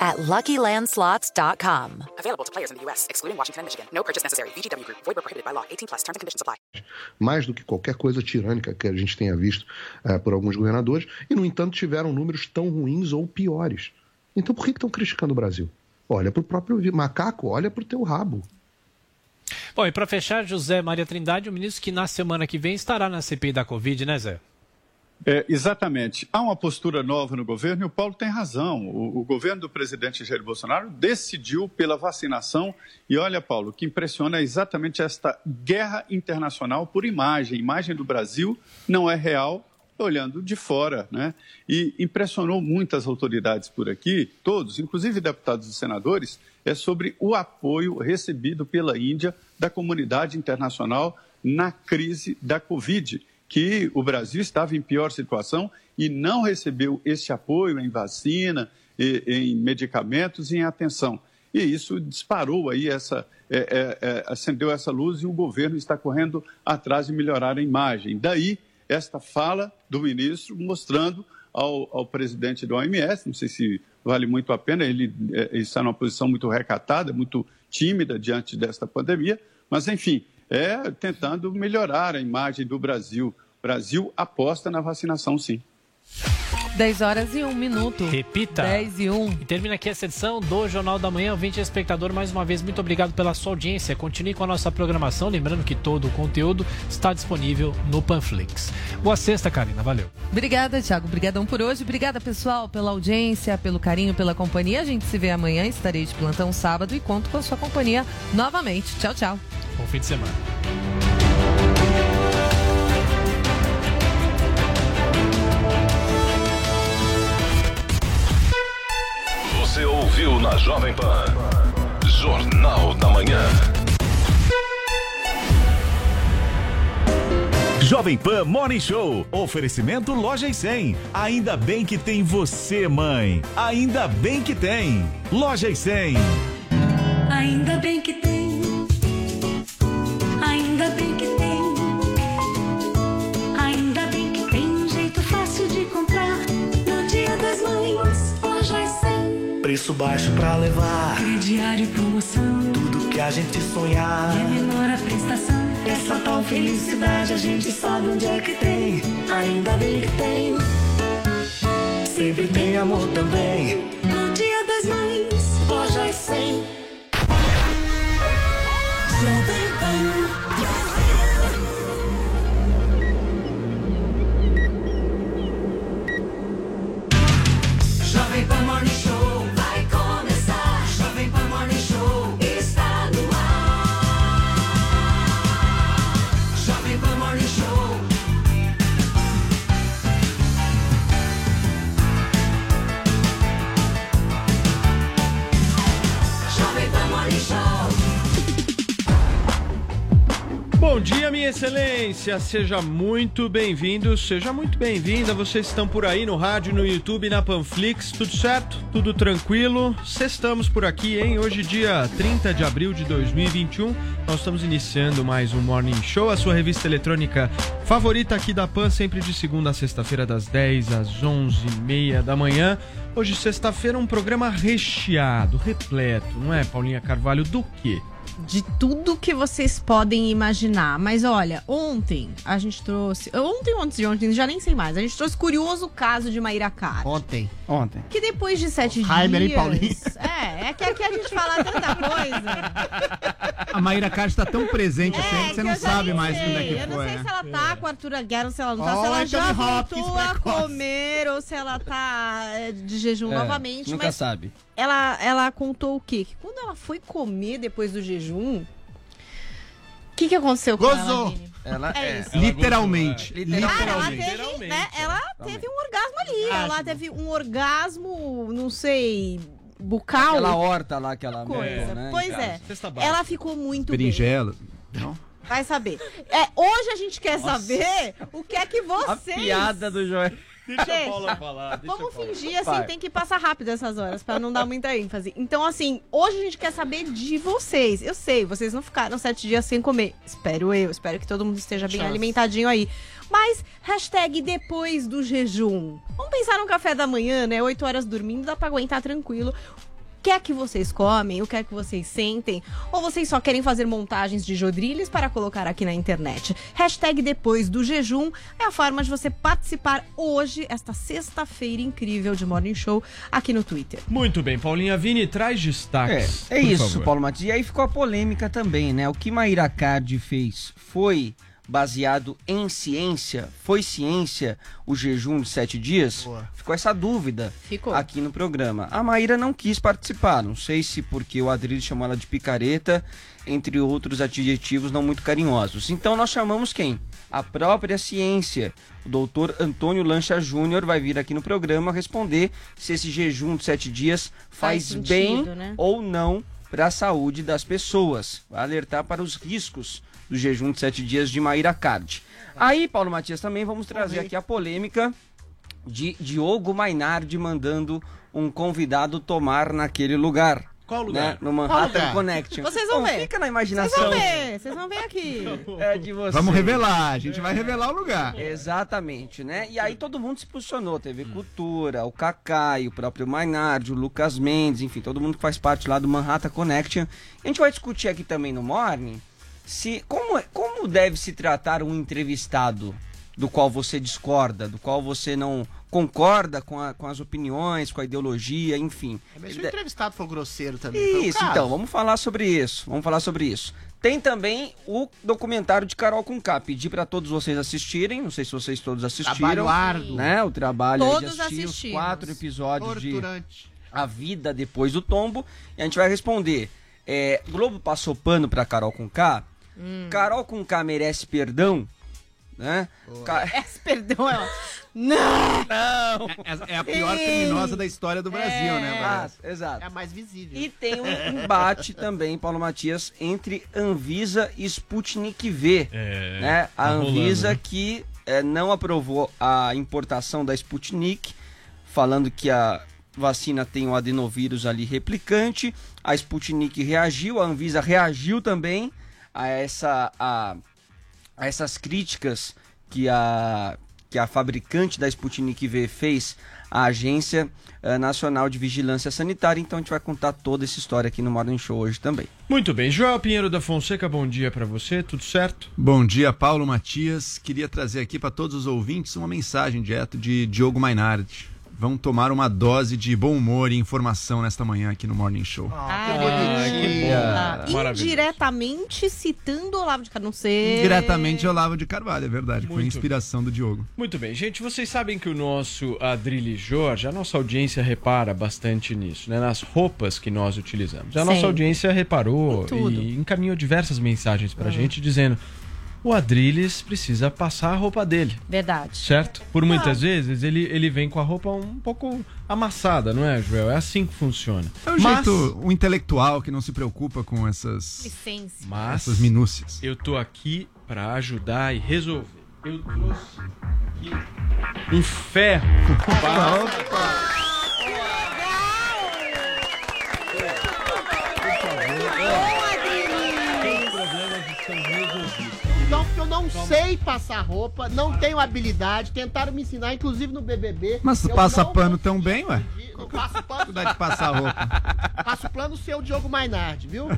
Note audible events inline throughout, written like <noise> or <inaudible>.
at LuckyLandSlots.com. Available to players in the U.S., excluding Washington and Michigan. No purchase necessary. VGW Group. Void where prohibited by law. 18 plus. Terms and conditions apply. Mais do que qualquer coisa tirânica que a gente tenha visto uh, por alguns governadores. E, no entanto, tiveram números tão ruins ou piores. Então, por que estão criticando o Brasil? Olha para o próprio macaco, olha para o teu rabo. Bom, e para fechar, José Maria Trindade, o ministro que na semana que vem estará na CPI da Covid, né, Zé? É, exatamente. Há uma postura nova no governo e o Paulo tem razão. O, o, governo do presidente Jair Bolsonaro decidiu pela vacinação. E olha, Paulo, o que impressiona é exatamente esta guerra internacional por imagem. A imagem do Brasil não é real olhando de fora, né? E impressionou muitas autoridades por aqui, todos, inclusive deputados e senadores, é sobre o apoio recebido pela Índia da comunidade internacional na crise da Covid que o Brasil estava em pior situação e não recebeu esse apoio em vacina, em medicamentos e em atenção. E isso disparou aí essa, é, é, é, acendeu essa luz e o governo está correndo atrás de melhorar a imagem. Daí esta fala do ministro mostrando ao, ao presidente da OMS, não sei se vale muito a pena, ele, ele é, está numa posição muito recatada, muito tímida diante desta pandemia, mas enfim, é tentando melhorar a imagem do Brasil. Brasil aposta na vacinação, sim. 10 horas e 1 minuto. Repita. 10 e 1. E termina aqui essa edição do Jornal da Manhã. Ouvinte espectador, mais uma vez, muito obrigado pela sua audiência. Continue com a nossa programação. Lembrando que todo o conteúdo está disponível no Panflix. Boa sexta, Karina. Valeu. Obrigada, Thiago. Obrigadão por hoje. Obrigada, pessoal, pela audiência, pelo carinho, pela companhia. A gente se vê amanhã. Estarei de plantão sábado e conto com a sua companhia novamente. Tchau, tchau. Bom fim de semana. Ouviu na Jovem Pan. Jornal da Manhã. Jovem Pan Morning Show. Oferecimento Loja e 100. Ainda bem que tem você, mãe. Ainda bem que tem. Loja e 100. Ainda bem que tem. Ainda bem que Preço baixo pra levar. Crediário e promoção. Tudo que a gente sonhar. E é menor a prestação. Essa tal felicidade a gente sabe onde é que tem. Ainda bem que tem. Sempre tem amor também. No Dia das Mães, Loja 100. Jovem Pan. Excelência. Seja muito bem-vindo, seja muito bem-vinda. Vocês estão por aí no rádio, no YouTube, na Panflix. Tudo certo? Tudo tranquilo? Estamos por aqui, hein? Hoje, dia 30 de abril de 2021. Nós estamos iniciando mais um Morning Show, a sua revista eletrônica favorita aqui da Pan, sempre de segunda a sexta-feira, das 10 às 11h30 da manhã. Hoje, sexta-feira, um programa recheado, repleto, não é, Paulinha Carvalho? Do quê? De tudo que vocês podem imaginar. Mas olha, ontem a gente trouxe. Ontem, ontem de ontem, já nem sei mais. A gente trouxe curioso caso de Maíra Card. Ontem. Ontem. Que depois de sete Heimer dias. e Paulinho. <laughs> É, é que aqui a gente fala tanta coisa. A Maíra Card está tão presente É, assim que você não eu sabe mais sei. quando é que Eu não foi. sei né? se ela tá com a Arthur ou se ela não tá. Ó, se ela já voltou a comer ou se ela tá é, de jejum É, novamente. Nunca mas sabe. Ela, ela contou o quê? Que quando ela foi comer depois do jejum. O que, que aconteceu com ela? Gozou. Vini? Ela É isso. Literalmente. Cara, ela Literalmente. teve, né, ela teve um orgasmo ali. Ela teve um orgasmo, não sei, bucal. Aquela horta lá que ela coisa. né? Pois é. Ela ficou muito bem. Berinjela. Não? Vai saber. É, hoje a gente quer saber o que é que A vocês. piada do Joel. Deixa a Paula falar. Deixa Vamos a Paula. fingir assim, Vai. tem que passar rápido essas horas, pra não dar muita ênfase. Então, assim, hoje a gente quer saber de vocês. Eu sei, vocês não ficaram sete dias sem comer. Espero eu, espero que todo mundo esteja bem Chance. alimentadinho aí. Mas, hashtag depois do jejum. Vamos pensar no café da manhã, né? Oito horas dormindo, dá pra aguentar tranquilo. O que é que vocês comem? O que é que vocês sentem? Ou vocês só querem fazer montagens de jodrilhos para colocar aqui na internet? Hashtag depois do jejum é a forma de você participar hoje, esta sexta-feira incrível de Morning Show, aqui no Twitter. Muito bem, Paulinha Vini, traz É, destaques. é por isso, favor. Paulo Matias. E aí ficou a polêmica também, né? O que Maíra Card fez foi baseado em ciência? Foi ciência o jejum de sete dias? Ficou essa dúvida Ficou. aqui no programa. A Maíra não quis participar, não sei se porque o Adrilho chamou ela de picareta, entre outros adjetivos não muito carinhosos. Então nós chamamos quem? A própria ciência. O doutor Antônio Lancha Júnior vai vir aqui no programa responder se esse jejum de sete dias Faz faz, sentido, bem né? ou não para a saúde das pessoas. Vai alertar para os riscos do jejum de sete dias de Maíra Card. Aí, Paulo Matias, também vamos trazer aqui a polêmica de Diogo Mainardi mandando um convidado tomar naquele lugar. Qual lugar? Né? No Manhattan lugar? Connection. Vocês vão Bom, ver. Fica na Vocês imaginação. vão ver, vocês vão ver aqui. É de você. Vamos revelar, a gente vai revelar o lugar. Exatamente, né? E aí todo mundo se posicionou, TV Cultura, o Kaká, e o próprio Mainardi, o Lucas Mendes, enfim, todo mundo que faz parte lá do Manhattan Connection. A gente vai discutir aqui também no Morning se como, é- como deve se tratar um entrevistado do qual você discorda, do qual você não concorda com, a- com as opiniões, com a ideologia, enfim. Mas se Ele o de- entrevistado for grosseiro também. foi o isso, então, vamos falar sobre isso. Vamos falar sobre isso. Tem também o documentário de Carol Conká. Pedi para todos vocês assistirem. Não sei se vocês todos assistiram. Trabalho árduo. Né? O trabalho aí Todos de assistir os quatro episódios de Torturante. A Vida Depois do Tombo. E a gente vai responder. É, Globo passou pano pra Carol Conká. Hum. Carol Conká merece perdão? Né? Ca- <laughs> Esse perdão é ó. Não! Não! É, é a pior Sim. criminosa da história do Brasil, É. né? Ah, Brasil? exato. É a mais visível. E tem um <laughs> embate também, Paulo Matias, entre Anvisa e Sputnik V. É, né? A tá rolando, Anvisa né? que eh, não aprovou a importação da Sputnik, falando que a vacina tem o adenovírus ali replicante. A Sputnik reagiu, a Anvisa reagiu também a, essa, a, a essas críticas que a, que a fabricante da Sputnik V fez à Agência eh, Nacional de Vigilância Sanitária. Então a gente vai contar toda essa história aqui no Morning Show hoje também. Muito bem, Joel Pinheiro da Fonseca, bom dia pra você, tudo certo? Bom dia, Paulo Matias. Queria trazer aqui para todos os ouvintes uma mensagem direto de Diogo Mainardi. Vão tomar uma dose de bom humor e informação nesta manhã aqui no Morning Show. Ah, que bom. Ah, indiretamente citando o Olavo de Carvalho. Não sei. Diretamente Olavo de Carvalho, é verdade. Foi Muito. inspiração do Diogo. Muito bem, gente, vocês sabem que o nosso Adrilho Jorge, a nossa audiência repara bastante nisso, né? Nas roupas que nós utilizamos. A nossa Sempre. audiência reparou e encaminhou diversas mensagens pra gente dizendo: o Adrilles precisa passar a roupa dele. Verdade. Certo? Por muitas vezes ele, ele vem com a roupa um pouco amassada, não é, Joel? É assim que funciona. É o Mas- jeito, o intelectual que não se preocupa com essas, Licença. Mas essas minúcias. eu tô aqui pra ajudar e resolver. Eu trouxe aqui um ferro. Os Não sei passar roupa, não tenho habilidade, tentaram me ensinar, inclusive no BBB. Mas tu passa não pano tão bem, ué? Eu passo pano, Dá de passar roupa. <laughs> passo plano seu Diogo Mainardi, viu?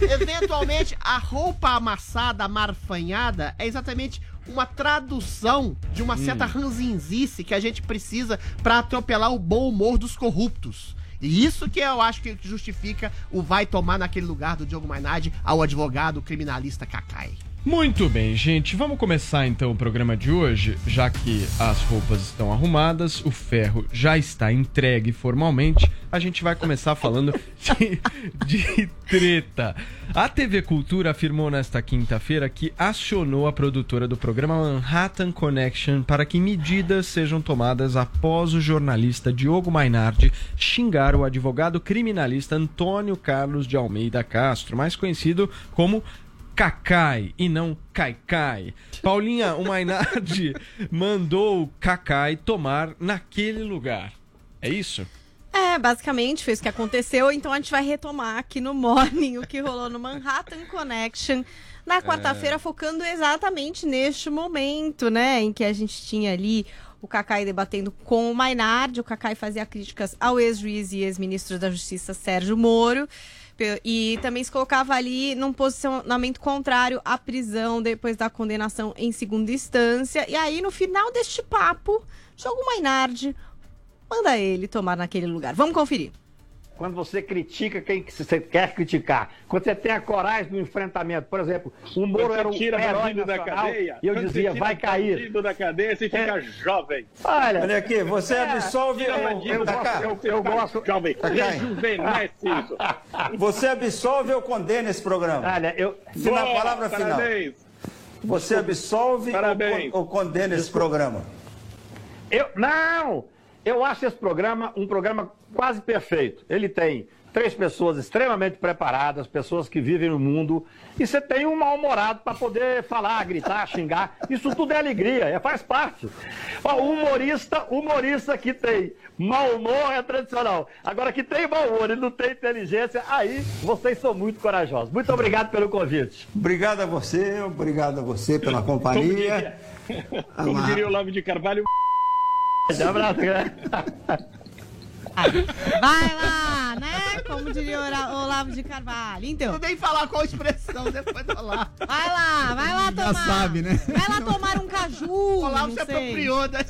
Eventualmente, a roupa amassada, amarfanhada, é exatamente uma tradução de uma certa ranzinzice que a gente precisa pra atropelar o bom humor dos corruptos. E isso que eu acho que justifica o vai tomar naquele lugar do Diogo Mainardi ao advogado criminalista Kakai. Muito bem, gente. Vamos começar então o programa de hoje, já que as roupas estão arrumadas, o ferro já está entregue formalmente. A gente vai começar falando <laughs> de, de treta. A TV Cultura afirmou nesta quinta-feira que acionou a produtora do programa Manhattan Connection para que medidas sejam tomadas após o jornalista Diogo Mainardi xingar o advogado criminalista Antônio Carlos de Almeida Castro, mais conhecido como Cacai e não Caicai. Paulinha, o Mainardi <laughs> mandou o Cacai tomar naquele lugar. É isso? É, basicamente foi isso que aconteceu. Então a gente vai retomar aqui no Morning o que rolou no Manhattan Connection na quarta-feira, focando exatamente neste momento, né? Em que a gente tinha ali o Cacai debatendo com o Mainardi. O Cacai fazia críticas ao ex-juiz e ex-ministro da Justiça Sérgio Moro. E também se colocava ali num posicionamento contrário à prisão depois da condenação em segunda instância. E aí, no final deste papo, joga o Mainardi, manda ele tomar naquele lugar. Vamos conferir. Quando você critica quem que você quer criticar, quando você tem a coragem do enfrentamento, por exemplo, o Moro era um tira herói bandido da nacional, cadeia. e eu dizia, você tira vai cair. bandido da cadeia, você fica jovem. Olha, Olha aqui, você é, absolve da eu- cadeia. eu- Eu gosto- Jovem, Cacai. rejuvenesce isso. <laughs> Você absolve ou condena esse programa? Olha, eu. Final, Boa, palavra final. parabéns. Você absolve ou, ou condena esse programa? Eu, não! Eu acho esse programa um programa quase perfeito. Ele tem três pessoas extremamente preparadas, pessoas que vivem no mundo, e você tem um mal-humorado para poder falar, gritar, <laughs> xingar. Isso tudo é alegria, é, faz parte. Ó, o humorista, humorista que tem mau humor é tradicional. Agora que tem mau humor e não tem inteligência, aí vocês são muito corajosos. Muito obrigado pelo convite. Obrigado a você, obrigado a você pela Como companhia. diria, como diria o Olavo de Carvalho. Um abraço, grande. Vai lá, né? Como diria o Olavo de Carvalho. Então. Não nem falar qual expressão depois do Olavo. Vai lá, vai lá Já tomar. sabe, né? Vai lá tomar um caju. <laughs> O Olavo não se sei. apropriou da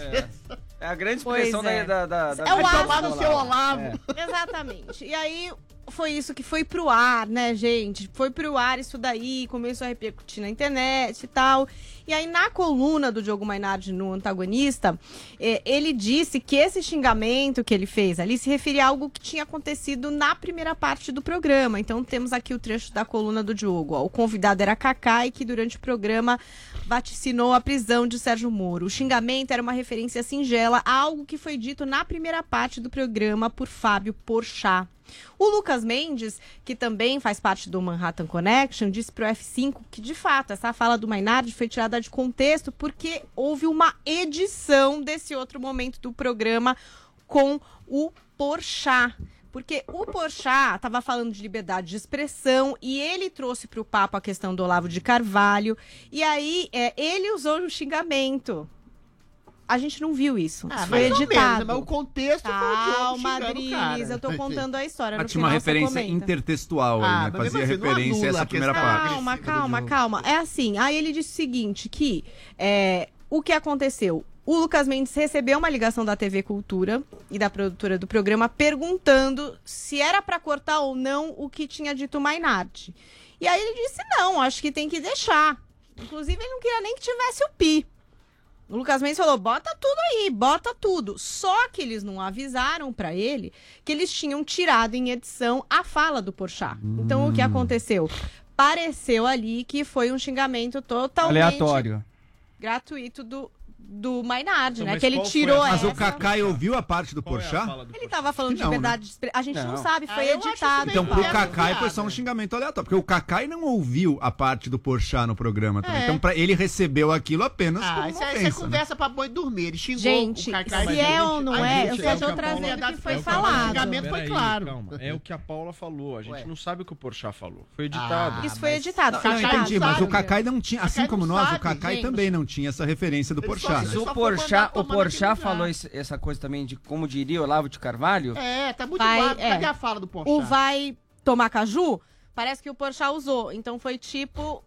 É a grande expressão é. da, da, da, É o tomar no seu Olavo. É. Exatamente. E aí foi isso que foi pro ar, né, gente? Foi pro ar isso daí, começou a repercutir na internet e tal. E aí, na coluna do Diogo Mainardi no antagonista, eh, ele disse que esse xingamento que ele fez ali se referia a algo que tinha acontecido na primeira parte do programa. Então, temos aqui o trecho da coluna do Diogo. O convidado era Kaká e que durante o programa vaticinou a prisão de Sérgio Moro. O xingamento era uma referência singela a algo que foi dito na primeira parte do programa por Fábio Porchat. O Lucas Mendes, que também faz parte do Manhattan Connection, disse pro F5 que, de fato, essa fala do Mainardi foi tirada de contexto porque houve uma edição desse outro momento do programa com o Porchat. Porque o Porchat estava falando de liberdade de expressão e ele trouxe para o papo a questão do Olavo de Carvalho. E aí, é, ele usou o xingamento. A gente não viu isso. Ah, isso foi editado. menos, mas o contexto foi Calma, xingando o Adriles, cara. eu tô contando a história. Mas no tinha uma referência intertextual Ah, aí, né? Fazia assim, referência a essa primeira questão parte. Calma, calma, calma. É assim, aí ele disse o seguinte, que é, o que aconteceu? O Lucas Mendes recebeu uma ligação da TV Cultura e da produtora do programa perguntando se era pra cortar ou não o que tinha dito o Mainardi. E aí ele disse não, acho que tem que deixar. Inclusive ele não queria nem que tivesse o pi. O Lucas Mendes falou: bota tudo aí, bota tudo. Só que eles não avisaram pra ele que eles tinham tirado em edição a fala do Porchat. Então o que aconteceu? Pareceu ali que foi um xingamento totalmente Aleatório. gratuito do, do Mainardi, Então, né? Que ele tirou a- Mas essa. o Cacai ouviu a parte do Porchat? Ele tava falando de Não, né? liberdade de expressão. A gente não, Não. sabe, foi Ah, editado. Então, pro? Cacai foi só um xingamento aleatório. Porque o Cacai não ouviu a parte do Porchat no programa também. É. Então, pra, ele recebeu aquilo apenas Ah, como isso uma é, isso é ofensa, né? conversa pra boi dormir. Ele xingou Gente, o Cacai. se é ou não é, eu só tô trazendo Paula- o que foi é o falado. O xingamento foi claro. É o que a Paula falou. A gente não sabe o que o Porchat falou. Foi editado. Isso foi editado. Não, entendi, mas o Cacai não tinha, assim como nós, o gente. também não tinha essa referência do Ele Porchat. Mas o Porchat, o Porchat falou esse- essa coisa também de, como diria o Olavo de Carvalho. É, tá muito Vai, vago. é. Cadê a fala do Porchat? o vai tomar caju, parece que o Porchat usou. Então foi tipo.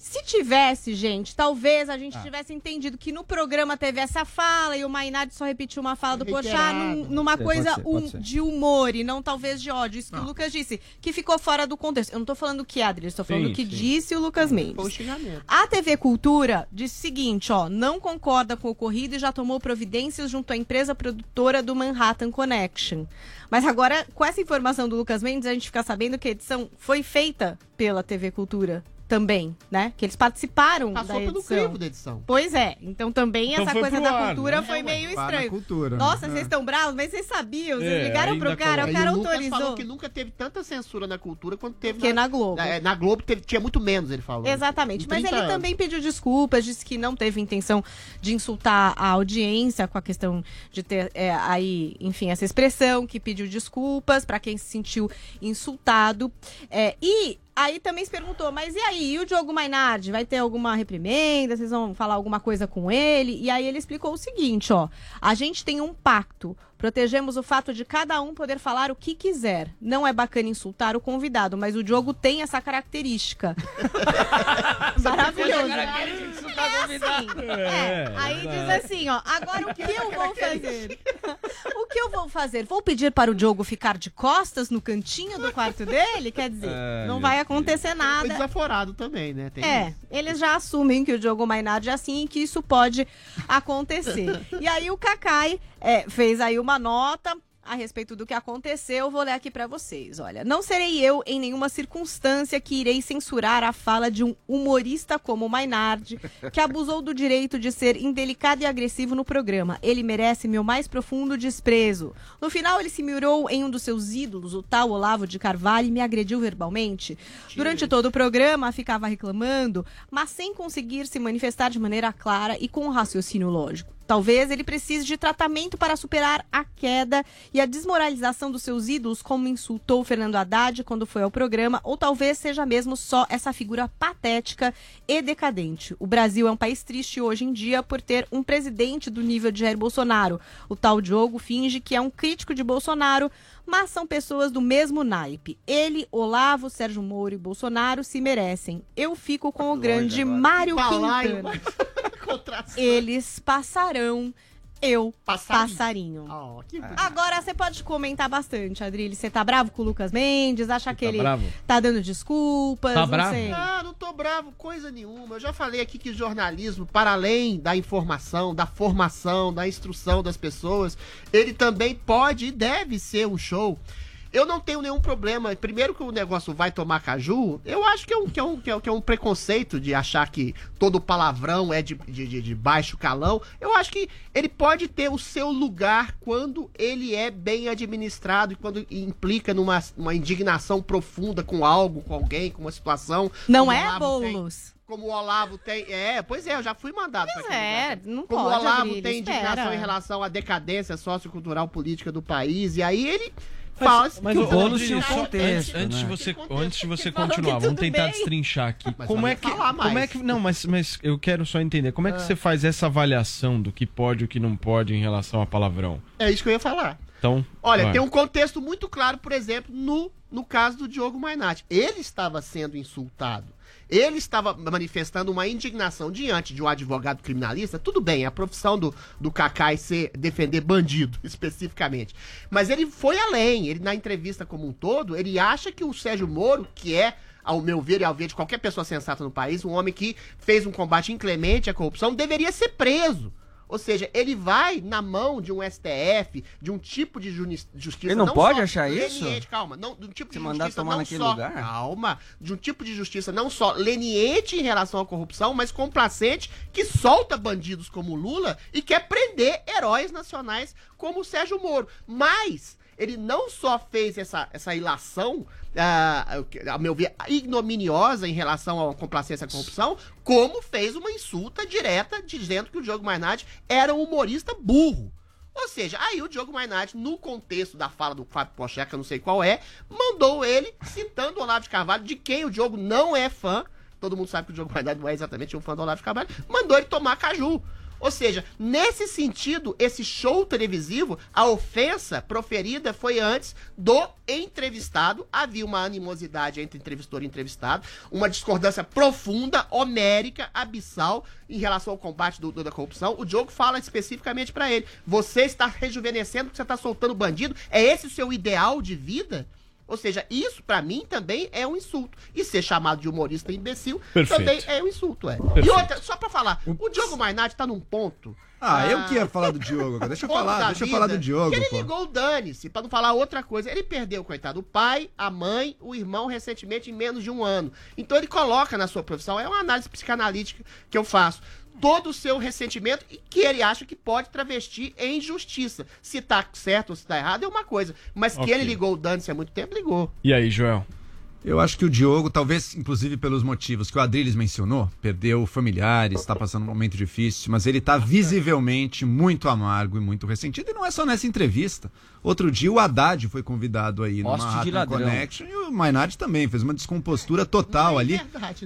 Se tivesse, gente, talvez a gente Ah. tivesse entendido que no programa teve essa fala e o Mainardi só repetiu uma fala do Reiterado. num- numa ser, coisa ser, ser. de humor e não talvez de ódio. Isso que o Lucas disse, que ficou fora do contexto. Eu não tô falando o que é, Adri, eu tô falando Sim, o que sim. disse o Lucas Mendes. A TV Cultura disse o seguinte, ó, não concorda com o ocorrido e já tomou providências junto à empresa produtora do Manhattan Connection. Mas agora, com essa informação do Lucas Mendes, a gente fica sabendo que a edição foi feita pela TV Cultura também, né? Que eles participaram Passou da pelo edição. crivo da edição. Pois é, então também Então essa coisa da ar, cultura né? foi É, meio na estranho. cultura. Nossa, É. vocês estão bravos, mas vocês sabiam, vocês É, ligaram pro cara, o cara o Lucas autorizou. falou que nunca teve tanta censura na cultura quanto teve Que na Globo. É, na Globo teve- tinha muito menos, ele falou. Exatamente, mas 30 ele anos. também pediu desculpas, disse que não teve intenção de insultar a audiência com a questão de ter é, aí, enfim, essa expressão, que pediu desculpas para quem se sentiu insultado. É, e aí também se perguntou, mas e aí, e o Diogo Mainardi? Vai ter alguma reprimenda? Vocês vão falar alguma coisa com ele? E aí ele explicou o seguinte, ó, a gente tem um pacto, protegemos o fato de cada um poder falar o que quiser. Não é bacana insultar o convidado, mas o Diogo tem essa característica. <laughs> Maravilhoso. É assim. É, aí diz assim, ó, agora o que eu vou fazer? <laughs> O que eu vou fazer? Vou pedir para o Diogo ficar de costas no cantinho do quarto dele? Quer dizer, Ai, não vai acontecer Foi nada. desaforado também, né? Tem É, isso. eles já assumem que o Diogo Mainardi é assim e que isso pode acontecer. <laughs> e aí o Kakai é, fez aí uma nota a respeito do que aconteceu, vou ler aqui pra vocês. Olha, não serei eu em nenhuma circunstância que irei censurar a fala de um humorista como Mainardi, que abusou do direito de ser indelicado e agressivo no programa. Ele merece meu mais profundo desprezo. No final, ele se mirou em um dos seus ídolos, o tal Olavo de Carvalho, e me agrediu verbalmente. Durante todo o programa, ficava reclamando, mas sem conseguir se manifestar de maneira clara e com um raciocínio lógico. Talvez ele precise de tratamento para superar a queda e a desmoralização dos seus ídolos, como insultou Fernando Haddad quando foi ao programa, ou talvez seja mesmo só essa figura patética e decadente. O Brasil é um país triste hoje em dia por ter um presidente do nível de Jair Bolsonaro. O tal Diogo finge que é um crítico de Bolsonaro, mas são pessoas do mesmo naipe. Ele, Olavo, Sérgio Moro e Bolsonaro se merecem. Eu fico com o grande agora. Mário Balaio, Quintana. Eles passarão. Eu, passarinho. Agora você pode comentar bastante, Adrilho. Você tá bravo com o Lucas Mendes? Acha que tá ele bravo? tá dando desculpas? Tá não bravo? sei. Ah, não tô bravo, coisa nenhuma. Eu já falei aqui que o jornalismo, para além da informação, da formação, da instrução das pessoas, ele também pode e deve ser um show. Eu não tenho nenhum problema. Primeiro que o negócio vai tomar caju, eu acho que é um, que é um, que é, que é um preconceito de achar que todo palavrão é de, de, de- baixo calão. Eu acho que ele pode ter o seu lugar quando ele é bem administrado e quando implica numa uma indignação profunda com algo, com alguém, com uma situação. Não é, Olavo tem- Boulos? como o Olavo tem. É, pois é, eu já fui mandado pra Pois é, aquele lugar. não Como pode, o Olavo Adrilho, tem indignação espera. em relação à decadência sociocultural política do país, e aí ele Mas, mas que o Rodrigo, tinha um só contexto. antes, antes de né? você, antes de você continuar, vamos tentar bem. destrinchar aqui. Mas como é que, falar mais. como é que, não, mas, mas eu quero só entender. Como é que Ah. você faz essa avaliação do que pode e o que não pode em relação a palavrão? É isso que eu ia falar. Então, Olha, vai. tem um contexto muito claro, por exemplo, no, no caso do Diogo Mainardi. Ele estava sendo insultado. Ele estava manifestando uma indignação diante de um advogado criminalista. Tudo bem, é a profissão do, do Cacai ser defender bandido, <laughs> especificamente. Mas ele foi além. Ele, na entrevista como um todo, ele acha que o Sérgio Moro, que é ao meu ver e ao ver de qualquer pessoa sensata no país, um homem que fez um combate inclemente à corrupção, deveria ser preso. Ou seja, ele vai na mão de um STF, de um tipo de justiça. Ele não pode só achar isso? leniente, calma, não, de um tipo de Se mandar justiça tomar não naquele só, lugar? calma, de um tipo de justiça não só leniente em relação à corrupção, mas complacente, que solta bandidos como o Lula e quer prender heróis nacionais como o Sérgio Moro. Mas ele não só fez essa, essa ilação, ah, a meu ver, ignominiosa em relação à complacência à corrupção, como fez uma insulta direta dizendo que o Diogo Mainardi era um humorista burro. Ou seja, aí o Diogo Mainardi, no contexto da fala do Fábio Pocheca, não sei qual é, mandou ele, citando o Olavo de Carvalho, de quem o Diogo não é fã, todo mundo sabe que o Diogo Mainardi não é exatamente um fã do Olavo de Carvalho, mandou ele tomar caju. Ou seja, nesse sentido, esse show televisivo, a ofensa proferida foi antes do entrevistado. Havia uma animosidade entre entrevistador e entrevistado, uma discordância profunda, homérica, abissal em relação ao combate do, do- da corrupção. O Diogo fala especificamente pra ele: você está rejuvenescendo porque você está soltando bandido? É esse o seu ideal de vida? Ou seja, isso para mim também é um insulto. E ser chamado de humorista imbecil Perfeito. também é um insulto, é. Perfeito. E outra, só para falar, o Diogo Mainardi tá num ponto. Ah, ah eu que ia falar do Diogo agora. Deixa eu falar, deixa eu falar do Diogo. Que ele ligou o dane-se, pra não falar outra coisa. Ele perdeu, coitado, o pai, a mãe, o irmão recentemente em menos de um ano. Então ele coloca na sua profissão, é uma análise psicanalítica que eu faço todo o seu ressentimento e que ele acha que pode travestir em justiça. Se tá certo ou se tá errado é uma coisa, mas okay. que ele ligou o Dante há muito tempo, ligou. E aí, Joel? Eu acho que o Diogo, talvez inclusive pelos motivos que o Adriles mencionou, perdeu familiares, está passando um momento difícil, mas ele está visivelmente muito amargo e muito ressentido. E não é só nessa entrevista. Outro dia o Haddad foi convidado aí no Connection e o Maynard também fez uma descompostura total é ali,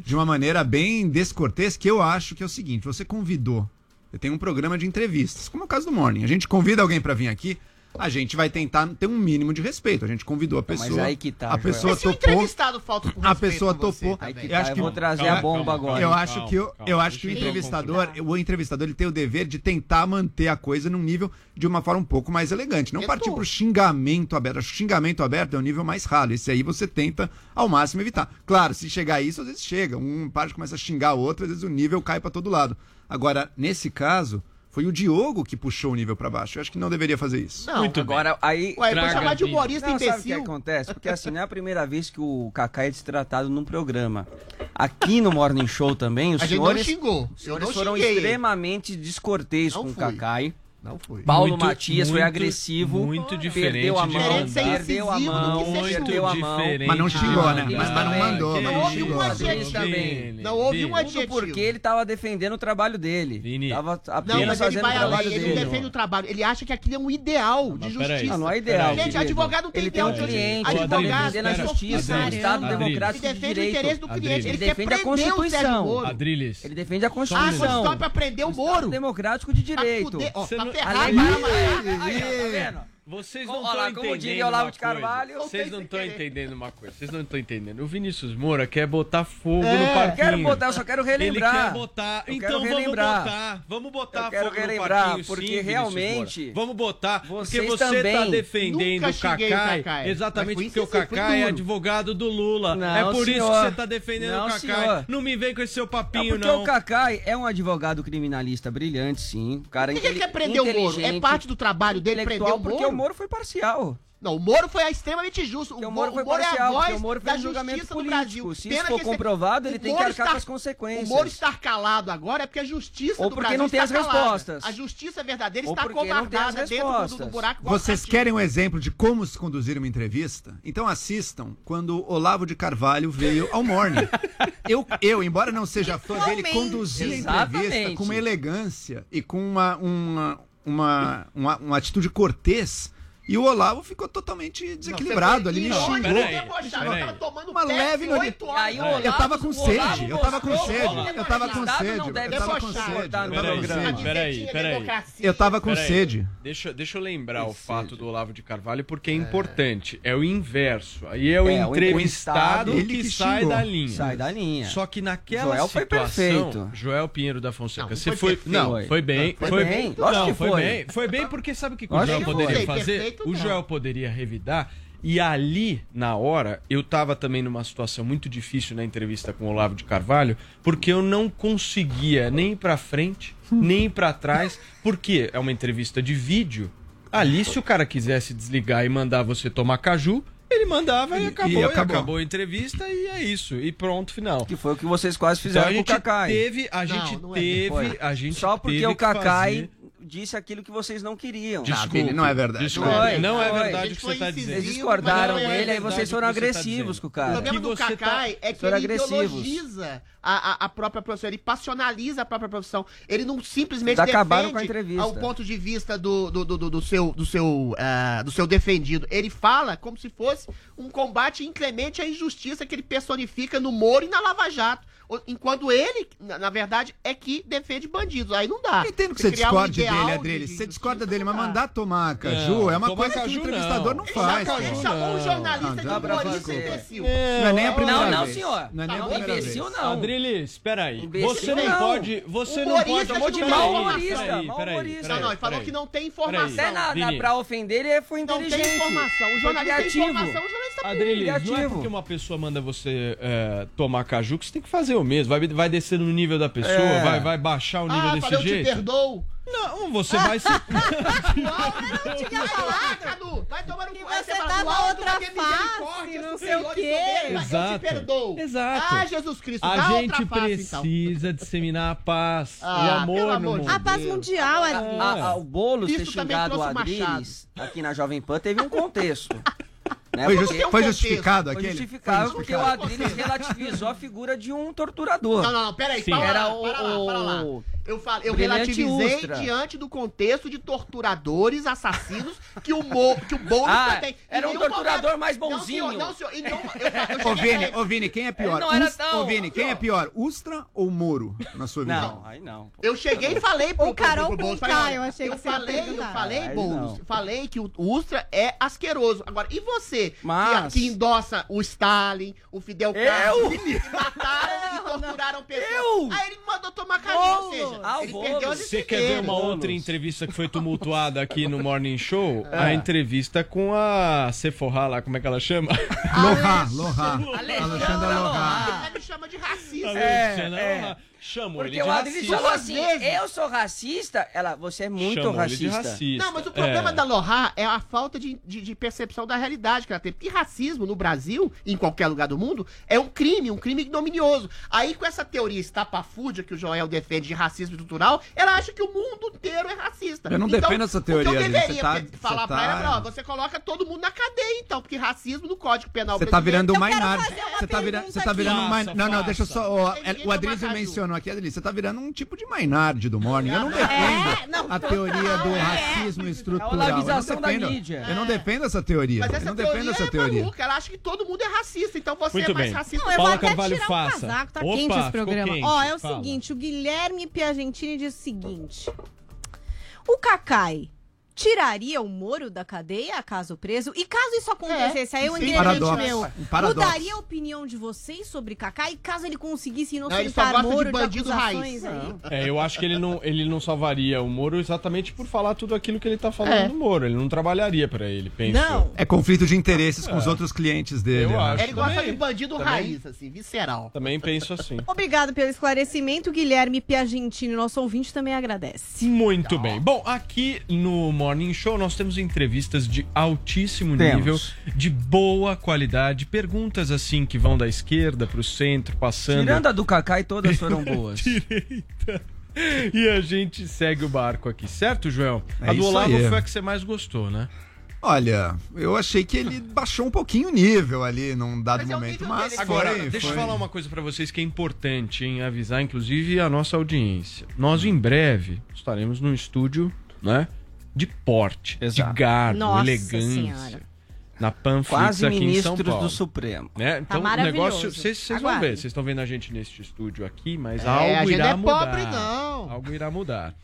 de uma maneira bem descortês, que eu acho que é o seguinte, você convidou, eu tenho um programa de entrevistas, como é o caso do Morning, a gente convida alguém para vir aqui, a gente vai tentar ter um mínimo de respeito. A gente convidou a pessoa. Mas aí que tá. A Joel. pessoa topou. entrevistado falta com a pessoa topou. Tá eu que eu vou trazer calma, a bomba calma, agora. Eu calma, acho que eu, eu acho que o entrevistador, o entrevistador ele tem o dever de tentar manter a coisa num nível de uma forma um pouco mais elegante, não eu partir tô. pro xingamento aberto. o xingamento aberto é um nível mais ralo. Esse aí você tenta ao máximo evitar. Claro, se chegar a isso, às vezes chega, um parte começa a xingar o outro, às vezes o nível cai para todo lado. Agora, nesse caso, foi o Diogo que puxou o nível para baixo. Eu acho que não deveria fazer isso. Não, Muito agora bem. aí. Ué, traga, chamar de humorista não, imbecil. Sabe o que acontece? Porque assim, não é a primeira vez que o Kaká é destratado num programa. Aqui no Morning Show também, os a senhores. Gente não xingou. Os senhores foram xinguei. extremamente descortês não com fui. o Kakai. Não foi. Paulo muito, Matias muito, foi agressivo. Muito diferente. Perdeu a mão. De perdeu a mão. Muito perdeu a mão. Mas não xingou, né? Mas, mas não mandou. Não houve um adjetivo. Também. Não houve um adjetivo. Porque ele estava defendendo o trabalho dele. Vini. Tava apenas não, mas ele vai além. Ele dele. defende o trabalho. Ele acha que aquilo é um ideal de justiça. Não, é ideal. Gente, advogado tem ideal de justiça. Tá advogado defende a justiça. Estado democrático Ele defende o interesse do cliente. Ele defende a Constituição. Adriles. Ele defende a Constituição. Ah, só stop prender o Moro. democrático de direito. Te jala. Vocês não estão entendendo. De Carvalho. Vocês não estão entendendo uma coisa. Vocês não estão entendendo. O Vinícius Moura quer botar fogo é, no parquinho. Eu quero botar, eu só quero relembrar. Ele quer botar. Eu então vamos botar. Vamos botar eu quero então, fogo relembrar, no parquinho, porque sim, realmente. Vamos botar. Porque você está defendendo o Cacai. É. Exatamente, porque o Cacai é advogado do Lula. É não, é por senhor. isso que você está defendendo não, o Cacai. Não me vem com esse seu papinho, é não. Porque o Cacai é um advogado criminalista brilhante, sim. O cara que ele quer prender o Moro? É parte do trabalho dele prender o Moro? o Moro foi parcial. Não, o Moro foi extremamente justo. O, Moro, o Moro é a voz Moro da justiça político. Brasil. Se Pena isso for comprovado, ele tem que arcar estar, com as consequências. O Moro estar calado agora é porque a justiça Ou do Brasil não tem as calada. respostas. A justiça verdadeira Ou está covardada dentro do, do buraco. Vocês querem um exemplo de como se conduzir uma entrevista? Então assistam quando Olavo de Carvalho veio ao Morning. eu, eu, embora não seja fã dele, conduzi a entrevista com uma elegância e com uma, uma uma, uma, uma atitude cortês e o Olavo ficou totalmente desequilibrado. Não, ele me xingou. Uma leve no... aí, Olavo, Eu tava com sede. Eu tava com sede. Eu tava com sede. Eu tava com sede. Peraí, peraí. Eu tava com sede. Deixa, eu lembrar o fato do Olavo de Carvalho, porque é, é importante. É o inverso. Aí é o entrevistado que sai da linha. Sai da linha. Só que naquela Joel foi perfeito. Joel Pinheiro da Fonseca. Você foi. Não, foi bem. Foi bem. Que foi. Foi bem porque sabe o que o Joel poderia fazer? O. Joel poderia revidar. E ali, na hora, eu estava também numa situação muito difícil na entrevista com o Olavo de Carvalho, porque eu não conseguia nem ir para frente, <laughs> nem ir para trás, porque é uma entrevista de vídeo. Ali, se o cara quisesse desligar e mandar você tomar caju, ele mandava e, e, acabou, e acabou, a entrevista e é isso. E pronto, final. Que foi o que vocês quase então, fizeram então, com o Kakai. Teve, a gente não, não é, teve, a gente Só porque o Kakai fazer disse aquilo que vocês não queriam. Desculpe, não, não é verdade. Desculpe. Não é, é verdade o que você está dizendo. Eles discordaram é dele, e aí vocês foram tá agressivos tá com o cara. O problema do Kakai tá... é que ele agressivos. ideologiza a, a, a, própria profissão, ele passionaliza a própria profissão. Ele não simplesmente Eles acabaram com a entrevista. ao ponto de vista do, do, do, do, do seu, do, seu, uh, do seu defendido. Ele fala como se fosse um combate inclemente à injustiça que ele personifica no Moro e na Lava Jato. Enquanto ele, na verdade, é que defende bandidos. Aí não dá. Entendo que você, você discorde um dele, Adriles. De você discorda dele, mas mandar tomar caju é uma coisa que o entrevistador não, não faz. Ele, ele chamou um jornalista não, de humorista é. imbecil. É, não é nem a primeira não, vez. Não, senhor. Não é nem a primeira imbecil, vez. não. Adriles, espera aí. Você não, pode... Você não pode... Chamou de mal humorista. Mal humorista. Não, não, ele falou que não tem informação. Até pra ofender ele foi inteligente. Não tem informação. O jornalista tem informação, o jornalista Adriles, não é negativo. porque uma pessoa manda você é, tomar caju que você tem que fazer o mesmo. Vai, vai descer no nível da pessoa, É. vai, vai baixar o nível Ah, desse falei, eu te jeito. perdoo. Não, você vai se. <laughs> Não tinha falado, Cadu. Vai tomar no cu. Você tá "O na alto outra face, não sei o e quê." soberano, Eu Exato. te perdoo. Exato. Ah, Jesus Cristo, A gente então. precisa disseminar a paz, Ah, o amor pelo no amor de mundo. A paz mundial, A- Adriles. o Isso também xingado Adriles aqui na Jovem Pan teve um contexto. <laughs> né? Foi justi- foi justificado Foi aquele? justificado Foi porque o justificado. Adriles relativizou a figura de um torturador. Não, não, não, peraí, Sim. para Era lá, o- para lá, para lá. Eu, falei, eu relativizei Ustra. diante do contexto de torturadores, assassinos que o, Mo, que o Boulos Ah, também. Era um torturador momento- mais Não, bonzinho. senhor, não, senhor. Nenhum, eu, eu Ô, Vini, ô, Vini, quem é pior? Ele não era Ust- tão- Ô, Vini, quem é pior? Ustra ou Moro, na sua visão? Não, aí não. pô. Eu cheguei e falei pro, O Carol pro, pro Boulos, falei, olha, eu achei que eu você ia falei, eu falei, Boulos, não. falei que o Ustra é asqueroso. Agora, e você, que- Mas- que, endossa o Stalin, o Fidel Eu? Castro, que <laughs> mataram e torturaram pessoas. Eu? Aí ele me mandou tomar caju, ou seja, Ah, ele Boulos. perdeu as Você quer ver uma outra entrevista que foi tumultuada aqui no Morning Show? A entrevista com a Sephora lá, como é que ela chama? Lohan, <laughs> Lohan. Alexandra Lohan. Ele me chama de racista. Alexandra é. Chamou Porque ele de o Adriles racista. falou assim: vezes. eu sou racista. Ela, você é muito Chamou ele de racista. racista. Não, mas o problema É. da Lohá é a falta de, de, de percepção da realidade que ela tem. Porque racismo no Brasil, em qualquer lugar do mundo, é um crime, um crime ignominioso. Aí, com essa teoria estapafúrdia que o Joel defende de racismo estrutural, ela acha que o mundo inteiro é racista. Eu não defendo essa teoria, O que eu Aline, deveria você tá- pe- falar você pra tá- ela, ó, você coloca todo mundo na cadeia, então, porque racismo no Código Penal Você tá virando um brasileiro- Maynard. fazer uma Você tá virando, você tá virando um Faça, Maynard. Não, não, faça. deixa eu só. ó, é, ninguém o caju. mencionou aqui, Adriles, você tá virando um tipo de Maynard do Morning. Eu não É, defendo não, a teoria do racismo estrutural. Eu não defendo- mídia. Eu não defendo essa teoria. Mas Eu essa não teoria defendo essa é teoria. maluca, ela acha que todo mundo é racista, então você Muito é mais bem. racista. Não, eu Paula vou até Carvalho, tirar faça. o casaco, tá Opa, quente esse programa. quente, Ó, é o fala. seguinte, o Guilherme Piagentini diz o seguinte. O Cacai tiraria o Moro da cadeia, caso preso? E caso isso acontecesse, aí um sim. ingrediente Paradoxo, meu, paradoxo. mudaria a opinião de vocês sobre Cacai? Caso ele conseguisse Não, ele só inocentar gosta de Moro de, bandido acusações raiz. aí? É, eu acho que ele não, ele não salvaria o Moro exatamente por falar tudo aquilo que ele tá falando É. do Moro. Ele não trabalharia pra ele, penso. Não. É conflito de interesses com os outros clientes dele. Eu né? acho. Ele gosta Também- de bandido também- raiz, assim, visceral. Também penso assim. <laughs> Obrigado pelo esclarecimento. O Guilherme Piagentini, nosso ouvinte, também agradece. Muito bem. Bom, aqui no Morning Show nós temos entrevistas de altíssimo Temos. nível, de boa qualidade, perguntas assim que vão da esquerda pro centro, passando Tirando a do Cacai, todas foram <laughs> boas. direita. E a gente segue o barco aqui, certo, Joel? É a do Olavo aí. foi a que você mais gostou, né? Olha, eu achei que ele baixou um pouquinho o nível ali num dado Mas é o momento, mas. Agora, foi, deixa eu foi- falar uma coisa pra vocês que é importante, hein? Avisar, inclusive, a nossa audiência. Nós, em breve, estaremos num estúdio, né? De porte, Exato. de garbo, Nossa elegância. Senhora. Na Panflix aqui em São ministros Paulo. do Supremo. Né? Então, o maravilhoso. negócio. Vocês vão ver, vocês estão vendo a gente neste estúdio aqui, mas É, algo a gente irá não é mudar. pobre, não. Algo irá mudar.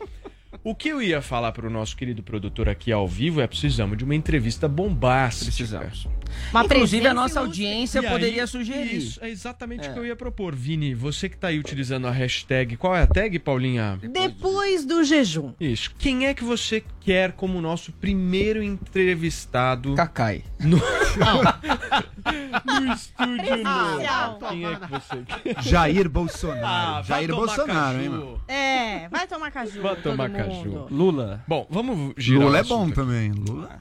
O que eu ia falar para o nosso querido produtor aqui ao vivo é precisamos de uma entrevista bombástica. Precisamos. Uma Inclusive, a nossa audiência E aí, poderia sugerir. Isso, é exatamente o É. que eu ia propor. Vini, você que tá aí utilizando a hashtag. Qual é a tag, Paulinha? Depois do jejum. Isso. Quem é que você quer como nosso primeiro entrevistado Cacai. no, <laughs> Não, no estúdio novo? Presencial. Quem é que você quer? Jair Bolsonaro. Ah, Jair Bolsonaro, caju. hein, mano? É, vai tomar caju. Vai tomar mundo. Caju. Lula. Bom, vamos girar Lula o é bom aqui. também. Lula.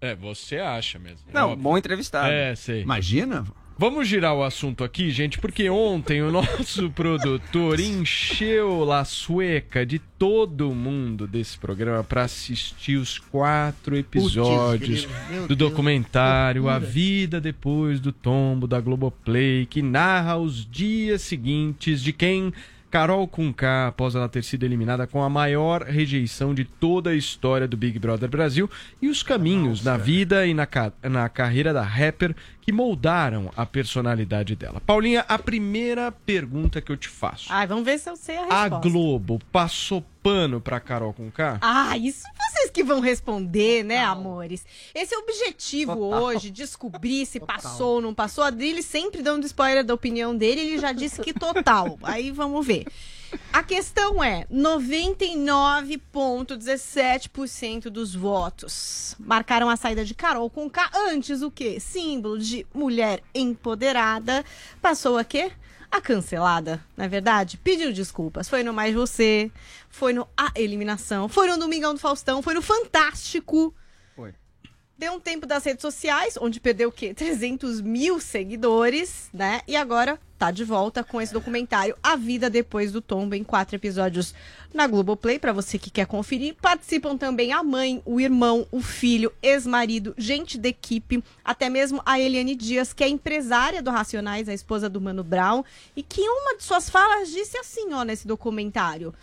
É, você acha mesmo. Não, óbvio. bom entrevistado. É, sei. Imagina? Vamos girar o assunto aqui, gente, porque ontem o <laughs> nosso produtor encheu a sueca de todo mundo desse programa para assistir os quatro episódios meu do Deus, documentário A. Vida Depois do Tombo da Globoplay, que narra os dias seguintes de quem Carol Conká, após ela ter sido eliminada com a maior rejeição de toda a história do Big Brother Brasil, e os caminhos na vida e na, na carreira da rapper que moldaram a personalidade dela. Paulinha, a primeira pergunta que eu te faço. Ai, vamos ver se eu sei a A resposta. Globo passou pano pra Carol Conká? Ah, isso vocês que vão responder, né, amores? Esse é o objetivo Total. hoje, descobrir se passou ou não passou. A Adrilles sempre dando spoiler da opinião dele, ele já disse que total. <laughs> Aí vamos ver. A questão é: 99,17% dos votos marcaram a saída de Carol com K. Antes o quê? Símbolo de mulher empoderada. Passou a quê? A cancelada, não é verdade? Pediu desculpas. Foi no Mais Você, foi no A Eliminação, foi no Domingão do Faustão, foi no Fantástico. Deu um tempo das redes sociais, onde perdeu o quê? <laughs> 300 mil seguidores, né? E agora tá de volta com esse documentário A Vida Depois do Tombo, em quatro episódios na Globoplay, para você que quer conferir. Participam também a mãe, o irmão, o filho, ex-marido, gente da equipe, até mesmo a Eliane Dias, que é empresária do Racionais, a esposa do Mano Brown, e que em uma de suas falas disse assim, ó, nesse documentário.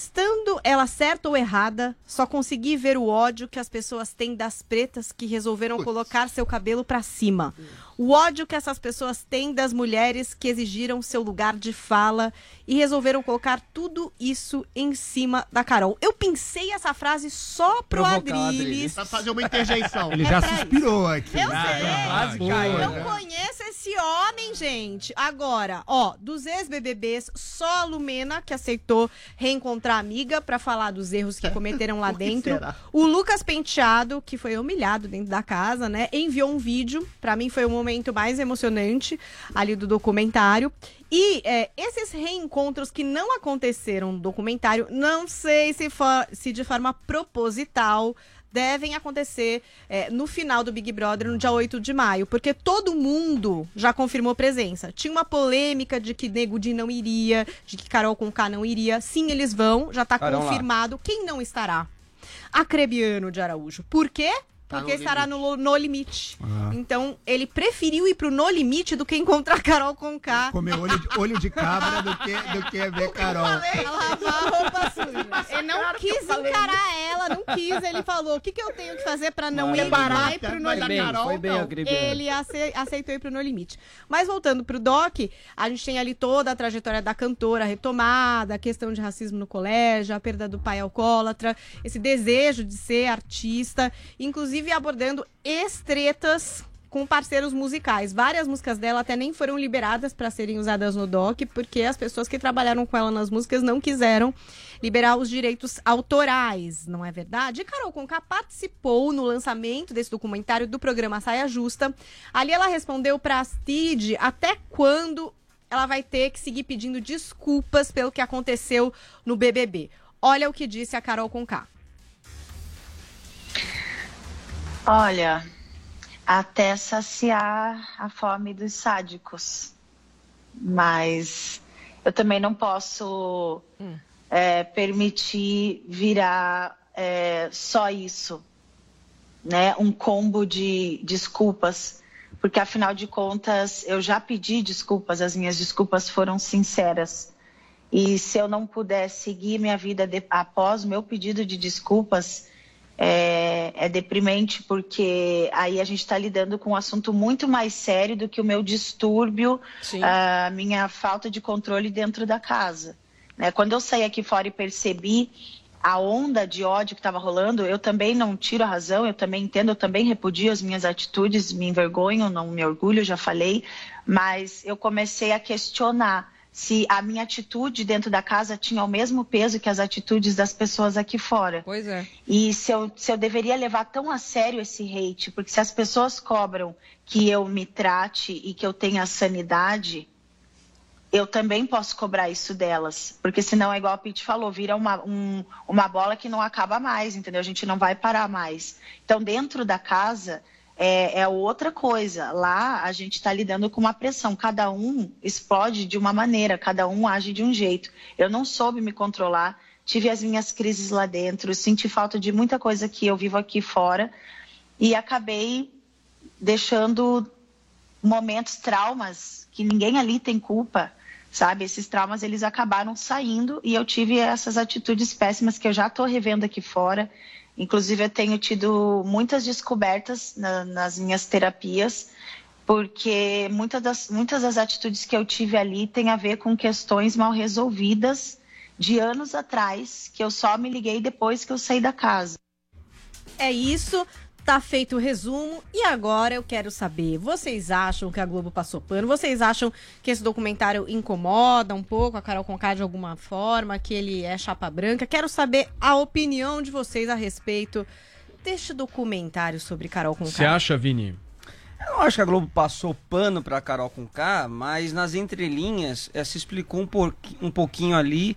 Estando ela certa ou errada, só consegui ver o ódio que as pessoas têm das pretas que resolveram colocar seu cabelo pra cima. O ódio que essas pessoas têm das mulheres que exigiram seu lugar de fala e resolveram colocar tudo isso em cima da Carol. Eu pensei essa frase só pro Provocar Adriles. Pra fazer uma interjeição. Ele já suspirou aqui. Eu Ah, sei. quase caiu, Eu né? conheço esse homem, gente. Agora, ó, dos ex-BBBs, só a Lumena que aceitou reencontrar a amiga pra falar dos erros que cometeram lá <laughs> dentro. será? O Lucas Penteado, que foi humilhado dentro da casa, né? Enviou um vídeo. Pra mim foi o momento mais emocionante ali do documentário. E é, esses reencontros que não aconteceram no documentário, não sei se, for, se de forma proposital devem acontecer é, no final do Big Brother, no dia 8 de maio, porque todo mundo já confirmou presença. Tinha uma polêmica de que Nego Di não iria, de que Carol com K não iria. Sim, eles vão, já tá lá. confirmado. Quem não estará? Acrebiano de Araújo. Por quê? Tá Porque no estará no, no limite. Ah. Então, ele preferiu ir pro No Limite do que encontrar a Carol com K. Comer olho de, olho de cabra do que, do que ver Carol. Pra lavar a roupa suja. Ele não quis encarar ela, não quis. Ele falou: o que, que eu tenho que fazer pra não Mas ir barata, vai pro No Limite? Carol, bem. Ele ace- aceitou ir pro No Limite. Mas voltando pro Doc, a gente tem ali toda a trajetória da cantora retomada, a questão de racismo no colégio, a perda do pai alcoólatra, esse desejo de ser artista, inclusive abordando estretas com parceiros musicais. Várias músicas dela até nem foram liberadas para serem usadas no doc, porque as pessoas que trabalharam com ela nas músicas não quiseram liberar os direitos autorais, não é verdade? E Carol Conká participou no lançamento desse documentário do programa Saia Justa. Ali ela respondeu para Astrid até quando ela vai ter que seguir pedindo desculpas pelo que aconteceu no BBB. Olha o que disse a Carol Conká. Olha, até saciar a fome dos sádicos. Mas eu também não posso é, permitir virar é, só isso, né? Um combo de desculpas, porque afinal de contas eu já pedi desculpas, as minhas desculpas foram sinceras. E se eu não puder seguir minha vida de- após o meu pedido de desculpas, é, é deprimente, porque aí a gente está lidando com um assunto muito mais sério do que o meu distúrbio, Sim. a minha falta de controle dentro da casa. né? Quando eu saí aqui fora e percebi a onda de ódio que estava rolando, eu também não tiro a razão, eu também entendo, eu também repudio as minhas atitudes, me envergonho, não me orgulho, já falei, mas eu comecei a questionar se a minha atitude dentro da casa tinha o mesmo peso que as atitudes das pessoas aqui fora. Pois é. E se eu, se eu deveria levar tão a sério esse hate, porque se as pessoas cobram que eu me trate e que eu tenha sanidade, eu também posso cobrar isso delas. Porque senão é igual a Pete falou, vira uma, um- uma bola que não acaba mais, entendeu? A gente não vai parar mais. Então, dentro da casa é, é outra coisa. Lá a gente está lidando com uma pressão. Cada um explode de uma maneira, cada um age de um jeito. Eu não soube me controlar, tive as minhas crises lá dentro, senti falta de muita coisa que eu vivo aqui fora e acabei deixando momentos, traumas que ninguém ali tem culpa, sabe? Esses traumas eles acabaram saindo e eu tive essas atitudes péssimas que eu já estou revendo aqui fora. Inclusive eu tenho tido muitas descobertas na- nas minhas terapias, porque muitas das, muitas das atitudes que eu tive ali têm a ver com questões mal resolvidas de anos atrás, que eu só me liguei depois que eu saí da casa. É isso. Tá feito o resumo e agora eu quero saber, vocês acham que a Globo passou pano? Vocês acham que esse documentário incomoda um pouco a Carol Conká de alguma forma, que ele é chapa branca? Quero saber a opinião de vocês a respeito deste documentário sobre Carol Conká. Você acha, Vini? Eu não acho que a Globo passou pano pra Carol com K, mas nas entrelinhas eh, se explicou um, porqui- um pouquinho ali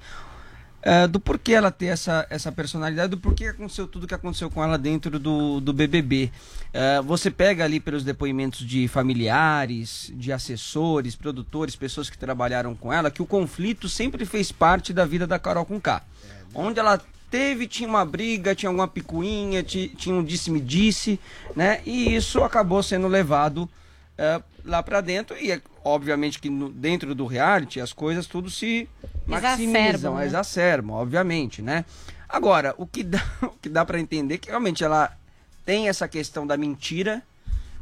eh, do porquê ela ter essa, essa personalidade, do porquê aconteceu tudo que aconteceu com ela dentro do, do BBB. Eh, você pega ali pelos depoimentos de familiares, de assessores, produtores, pessoas que trabalharam com ela, que o conflito sempre fez parte da vida da Carol com K. Onde ela teve, tinha uma briga, tinha alguma picuinha, ti- tinha um disse-me-disse, né? E isso acabou sendo levado eh, lá pra dentro e é, obviamente que no- dentro do reality as coisas tudo se maximizam, Exacerbam, né? exacerbam, obviamente, né? Agora, o que dá, <laughs> o que dá para entender é que realmente ela tem essa questão da mentira,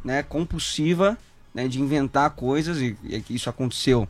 né, compulsiva, né, de inventar coisas e, e que isso aconteceu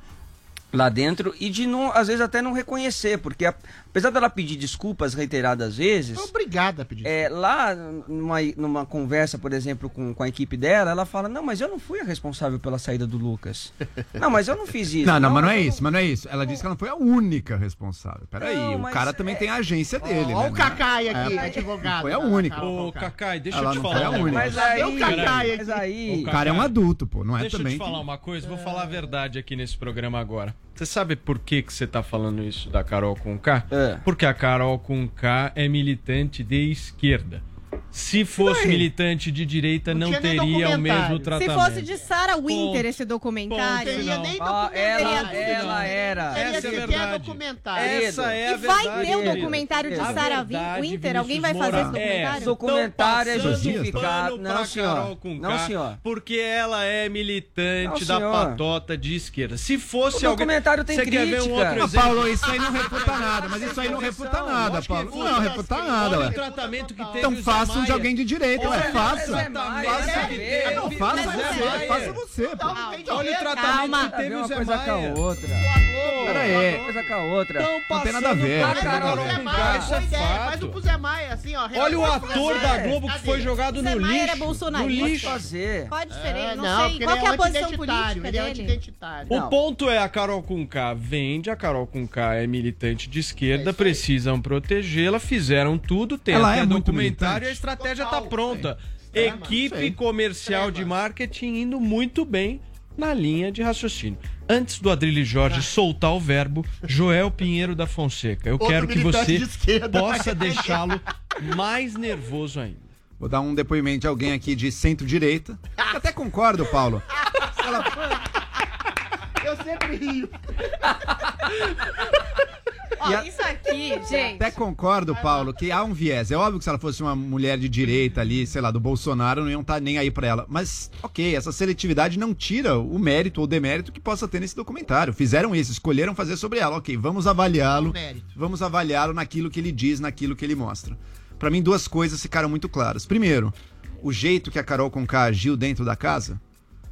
lá dentro e de não, às vezes até não reconhecer, porque a- apesar dela pedir desculpas reiteradas vezes, Obrigada a pedir. é, lá numa, numa conversa, por exemplo, com, com a equipe dela, ela fala: Não, mas eu não fui a responsável pela saída do Lucas. <laughs> Não, mas eu não fiz isso. Não, não, mas não é isso, mas não é isso. Ela disse que ela não foi a única responsável. Peraí, Não, o cara também tem a agência dele, Ó né? o Cacai aqui, É, advogado. Foi a única. Ô, Cacai, deixa Ela eu te não falar. foi a um única. Mas aí, o Cacai mas aí. O cara é um adulto, pô, não é Deixa também. eu te falar uma coisa, vou falar a verdade aqui nesse programa agora. Você sabe por que, que você tá falando isso da Carol com K? É. Porque a Carol com K é militante de esquerda. Se fosse militante de direita, Não não, nem teria o mesmo Se tratamento. fosse de Sarah Winter Ponto. esse documentário. Ponto final. Ah, ela, ela era. Teria Essa é a verdade. documentário. Essa é E a vai verdade. ter o documentário de A Sarah verdade, Winter? Alguém vai fazer esse documentário? É, Documentário é justificado. Não, pra senhor. Carol com Não, senhor. Porque ela é militante Não, da patota de esquerda. Se fosse O alguém... documentário tem Você quer ver um crítica. outro Ah, exemplo? Paulo, isso aí não refuta nada, mas isso aí não refuta nada, Paulo. Não, refuta nada, Olha o tratamento que teve O faça um de Maia. alguém de direita, ué, Olha, faça. Maia, Faça. Zé Maia, Não, faça Maia. você, faça você. Olha o tratamento Calma. que teve uma o Zé coisa com a Maia. outra. Pera aí. Uma coisa com a outra. Não tem nada a ver. é Faz o fato. pro Zé Maia, assim, ó. Olha o ator da Maia. Globo que foi jogado Zé no Maia era lixo. No. Pode lixo. fazer. Qual a diferença? É, não, sei. Qual que é é a posição política ele é dele? O ponto é a Carol com K vende, a Carol com K é militante de esquerda, precisam protegê-la, fizeram tudo, tem Ela até é documentário a estratégia tá pronta. Equipe comercial de marketing indo muito bem na linha de raciocínio. Antes do Adrilho Jorge soltar o verbo, Joel Pinheiro da Fonseca, eu Outro quero que você possa <laughs> deixá-lo mais nervoso ainda. Vou dar um depoimento de alguém aqui de centro-direita. Eu Até concordo, Paulo. <laughs> Eu sempre rio. <laughs> Ó, isso aqui, <laughs> gente. Até concordo, Paulo, que há um viés. É óbvio que se ela fosse uma mulher de direita ali, sei lá, do Bolsonaro, não iam estar nem aí pra ela. Mas, ok, essa seletividade não tira o mérito ou demérito que possa ter nesse documentário. Fizeram isso, escolheram fazer sobre ela. Ok, vamos avaliá-lo. Vamos avaliá-lo naquilo que ele diz, naquilo que ele mostra. Pra mim, duas coisas ficaram muito claras. Primeiro, o jeito que a Carol Conká agiu dentro da casa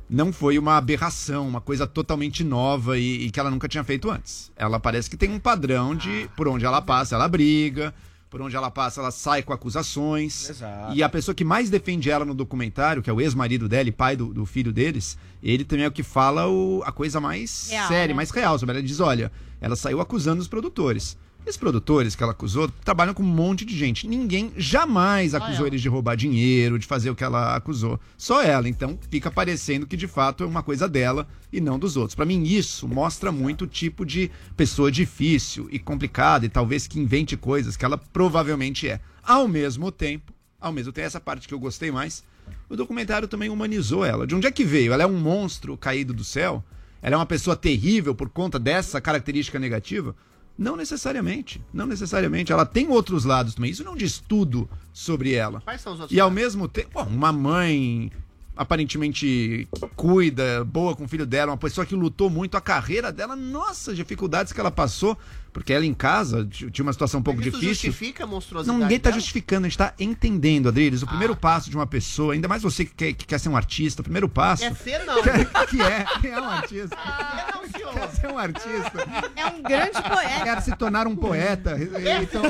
não foi uma aberração, uma coisa totalmente nova e, e que ela nunca tinha feito antes. Ela parece que tem um padrão de por onde ela passa, ela briga, por onde ela passa, ela sai com acusações. Exato. E a pessoa que mais defende ela no documentário, que é o ex-marido dela e pai do, do filho deles, ele também é o que fala o- a coisa mais Real, séria, né? mais real. Sobre ela. Ele diz: olha, ela saiu acusando os produtores. Esses produtores que ela acusou trabalham com um monte de gente. Ninguém jamais acusou eles de roubar dinheiro, de fazer o que ela acusou. Só ela. Então fica parecendo que de fato é uma coisa dela e não dos outros. Pra mim, isso mostra muito o tipo de pessoa difícil e complicada e talvez que invente coisas que ela provavelmente é. Ao mesmo tempo, ao mesmo tempo, essa parte que eu gostei mais, o documentário também humanizou ela. De onde é que veio? Ela é um monstro caído do céu? Ela é uma pessoa terrível por conta dessa característica negativa? Não necessariamente. Não necessariamente. Ela tem outros lados também. Isso não diz tudo sobre ela. Quais são os outros E ao mesmo tempo, bom, uma mãe aparentemente cuida, boa com o filho dela, uma pessoa que lutou muito a carreira dela, nossa, as dificuldades que ela passou, porque ela em casa tinha uma situação um pouco Isso difícil. justifica a monstruosidade Não, ninguém tá dela? justificando, a gente tá entendendo, Adriles. O primeiro passo de uma pessoa, ainda mais você que quer, que quer ser um artista, o primeiro passo. É ser não. <laughs> que é, quem é um artista? Quer ser um artista. É um grande poeta. Quer se tornar um poeta. Então,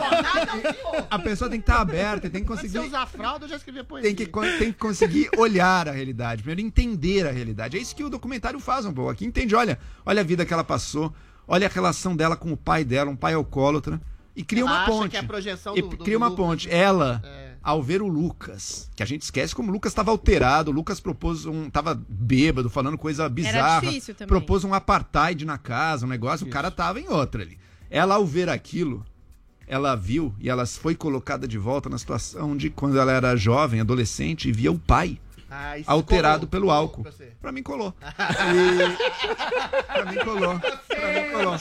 a pessoa tem que estar aberta, tem que Antes de conseguir. eu usar fralda, eu já escrevi a poesia. Tem que, tem que conseguir olhar a realidade, primeiro entender a realidade. É isso que o documentário faz um pouco. Aqui entende, olha, olha a vida que ela passou, olha a relação dela com o pai dela, um pai alcoólatra, e cria Ela uma acha ponte. que é a projeção e do- do- cria do uma Lucas. ponte. Ela, ao ver o Lucas, que a gente esquece como o Lucas estava alterado, o Lucas propôs um. tava bêbado, falando coisa bizarra. difícil também. Propôs um apartheid na casa, um negócio, o cara tava em outra ali. Ela, ao ver aquilo, ela viu e ela foi colocada de volta na situação de quando ela era jovem, adolescente, e via o pai Ah, alterado colou, pelo colou álcool. pra. Pra mim colou. <laughs> E... pra mim colou. Pra mim colou.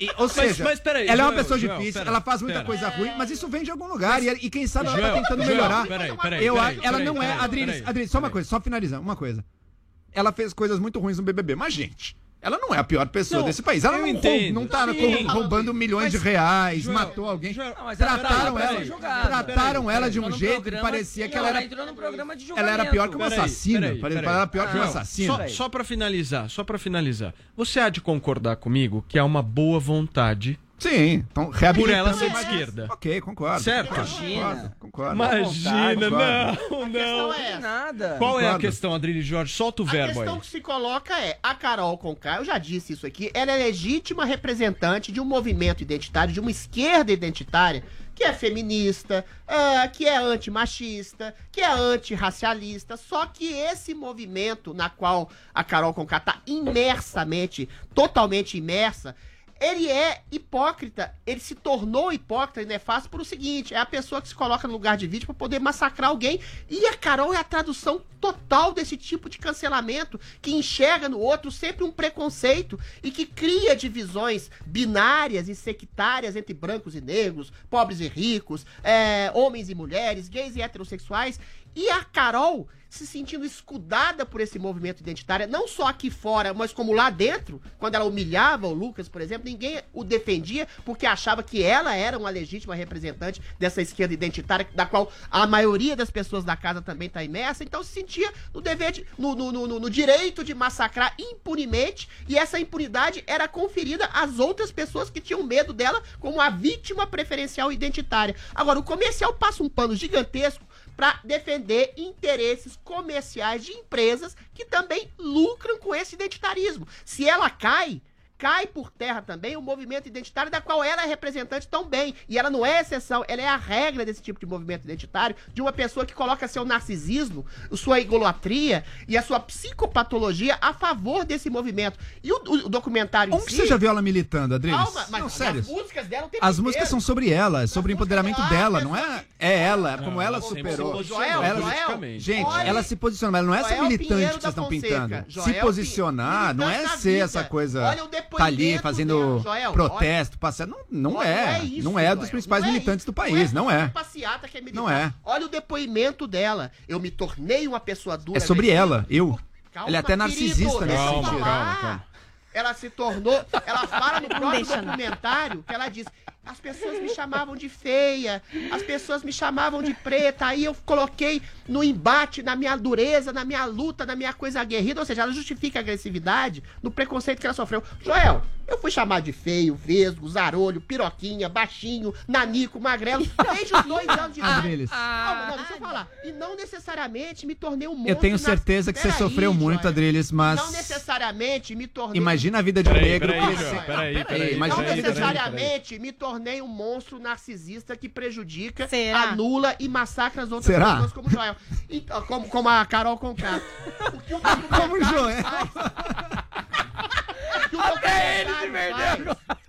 E, ou Mas- seja, mas peraí, ela é uma Joel, pessoa Joel, difícil, pera, ela faz muita pera. coisa ruim, mas isso vem de algum lugar. E, e quem sabe ela Joel, tá tentando Joel, melhorar. peraí, peraí, Eu, peraí, ela peraí, não é. peraí, Adriles, Adriles, só uma coisa, só finalizar, uma coisa. Ela fez coisas muito ruins no BBB, mas, gente. Ela não é a pior pessoa Não, desse país. Ela não, entendo. não tá Sim. roubando milhões de Mas, reais, Joel, matou alguém. mas trataram peraí, ela, peraí, jogada. trataram Peraí, ela de um jeito que programa- parecia que não, ela era. ela entrou no programa de Ela era pior que uma Peraí, assassina. peraí, Peraí, peraí. Ela era pior que uma Joel, assassina. Só, só para finalizar, só para finalizar. Você há de concordar comigo que há uma boa vontade Sim, então por reabilitando ela ser de esquerda. Ok, concordo. Certo? Concordo, concordo. Imagina, Concordo. não, não. é. Nada. Qual é a Concordo. questão, Adrilho Jorge? Solta o A verbo questão aí. que se coloca é, a Carol Conká, eu já disse isso aqui, ela é legítima representante de um movimento identitário, de uma esquerda identitária, que é feminista, ah, que é antimachista, que é antirracialista, só que esse movimento na qual a Carol Conká está imersamente, totalmente imersa, ele é hipócrita, ele se tornou hipócrita e nefasto por o seguinte: é a pessoa que se coloca no lugar de vítima para poder massacrar alguém. E a Carol é a tradução total desse tipo de cancelamento, que enxerga no outro sempre um preconceito e que cria divisões binárias e sectárias entre brancos e negros, pobres e ricos, é, homens e mulheres, gays e heterossexuais. E a Carol se sentindo escudada por esse movimento identitário, não só aqui fora, mas como lá dentro, quando ela humilhava o Lucas, por exemplo, ninguém o defendia porque achava que ela era uma legítima representante dessa esquerda identitária, da qual a maioria das pessoas da casa também está imersa, então se sentia no dever de, no, no, no, no direito de massacrar impunemente, e essa impunidade era conferida às outras pessoas que tinham medo dela como a vítima preferencial identitária. Agora, o comercial passa um pano gigantesco para defender interesses comerciais de empresas que também lucram com esse identitarismo. Se ela cai, cai por terra também o movimento identitário da qual ela é representante tão bem. E ela não é exceção, ela é a regra desse tipo de movimento identitário, de uma pessoa que coloca seu narcisismo, sua idolatria e a sua psicopatologia a favor desse movimento. E o, o documentário Onde em si... você já viu ela militando, Adriles? Calma, mas não, as sério. músicas dela o tempo As músicas são sobre ela, é sobre o empoderamento dela, não é? É ela, como ela ela sempre superou. posicionou ela, politicamente. gente, Olha, ela se posiciona, mas não é essa Joel militante Pinheiro que vocês estão Fonseca. pintando. Joel se posicionar, não é ser vida. essa coisa. Olha o Tá ali fazendo Joel, protesto, passeio. Não, não, Olha, é. isso, não é Joel, dos principais não é militantes isso. do país, não é. passeata que é militar. Não é. Olha o depoimento dela. Eu me tornei uma pessoa dura. É sobre ela, eu. Calma, Ele é até narcisista querido, nesse eu sentido. falar. Ela se tornou. Ela fala no próprio não. documentário que ela diz. As pessoas me chamavam de feia, as pessoas me chamavam de preta. Aí eu coloquei no embate, na minha dureza, na minha luta, na minha coisa aguerrida. Ou seja, ela justifica a agressividade no preconceito que ela sofreu. Joel, eu fui chamado de feio, vesgo, zarolho, piroquinha, baixinho, nanico, magrelo, desde os dois anos de idade. Adriles. Calma, não, deixa eu falar. E não necessariamente me tornei um monstro. Eu tenho na- certeza que você Peraí, sofreu muito. Adriles, Não mas. necessariamente me tornei. Imagina a vida de um Peraí, negro. peraí, peraí, Não, peraí, não um me tornei um monstro narcisista que prejudica, Será? anula e massacra as outras Será? pessoas como o Joel. Então, como, como a Carol Conká. O que o <laughs> Como o Joel. o que o documentário faz,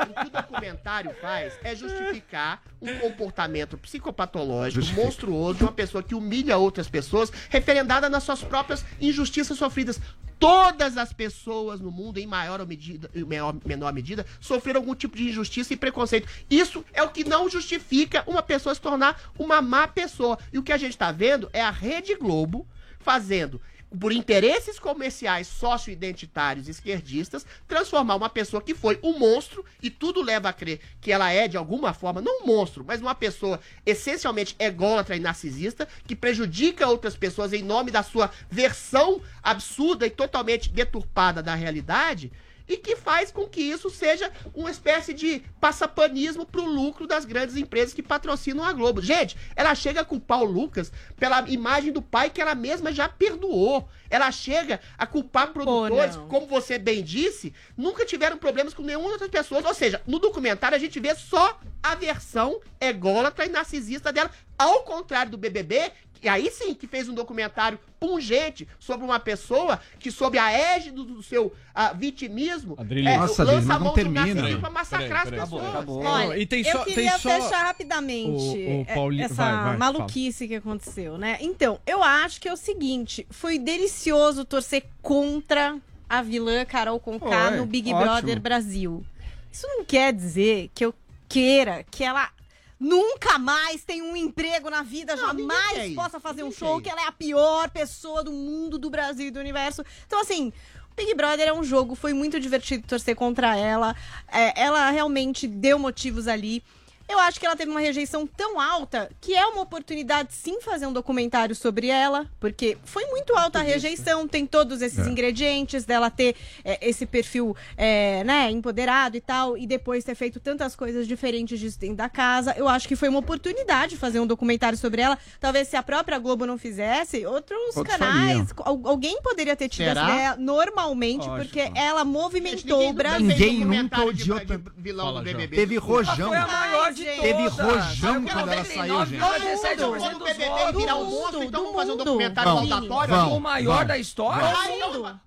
o que o documentário faz é justificar um comportamento psicopatológico, monstruoso, de uma pessoa que humilha outras pessoas, referendada nas suas próprias injustiças sofridas. Todas as pessoas no mundo, em maior ou medida, menor, menor medida, sofreram algum tipo de injustiça e preconceito. Isso é o que não justifica uma pessoa se tornar uma má pessoa. E o que a gente está vendo é a Rede Globo fazendo por interesses comerciais sócio-identitários esquerdistas, transformar uma pessoa que foi um monstro, e tudo leva a crer que ela é, de alguma forma, não um monstro, mas uma pessoa essencialmente ególatra e narcisista, que prejudica outras pessoas em nome da sua versão absurda e totalmente deturpada da realidade, e que faz com que isso seja uma espécie de passapanismo pro lucro das grandes empresas que patrocinam a Globo. Gente, ela chega a culpar o Lucas pela imagem do pai que ela mesma já perdoou. Ela chega a culpar produtores, como você bem disse, nunca tiveram problemas com nenhuma outra pessoa. Ou seja, no documentário a gente vê só a versão ególatra e narcisista dela, ao contrário do BBB, e aí sim que fez um documentário pungente sobre uma pessoa que, sob a égide do seu ah, vitimismo, Adrilho. Nossa, Adrilho, mas não mão termina. narcisismo pra Peraí, massacrar peraí, as pessoas. acabou. Olha, Não, e tem eu só- tem queria só- fechar rapidamente O- o é, Pauli- essa vai, vai, maluquice que aconteceu, né? Então, eu acho que é o seguinte, foi delicioso torcer contra a vilã Carol Conká Foi, no Big ótimo. Brother Brasil. Isso não quer dizer que eu queira que ela nunca mais tenha um emprego na vida, Não, ninguém quer jamais isso, possa fazer um ninguém show, quer que ela é a pior pessoa do mundo, do Brasil e do universo. Então, assim, Big Brother é um jogo, foi muito divertido torcer contra ela. É, ela realmente deu motivos ali. Eu acho que ela teve uma rejeição tão alta que é uma oportunidade sim fazer um documentário sobre ela, porque foi muito alta a rejeição, tem todos esses É. ingredientes dela ter é, esse perfil é, né, empoderado e tal, e depois ter feito tantas coisas diferentes disso dentro da casa. Eu acho que foi uma oportunidade fazer um documentário sobre ela. Talvez se a própria Globo não fizesse, outros Outros canais, al- alguém poderia ter tido Será? essa ideia normalmente, Lógico. porque ela movimentou ninguém o Brasil. Ninguém nunca odiou de vilão Fala, do. BBB. Teve rojão. Foi a maior de Gente. Teve rojão quando ela saiu, 99,97% gente. Vamos dos o BBB votos. virar um Do monstro, mundo, então do vamos fazer um mundo. documentário vamos. O maior da história?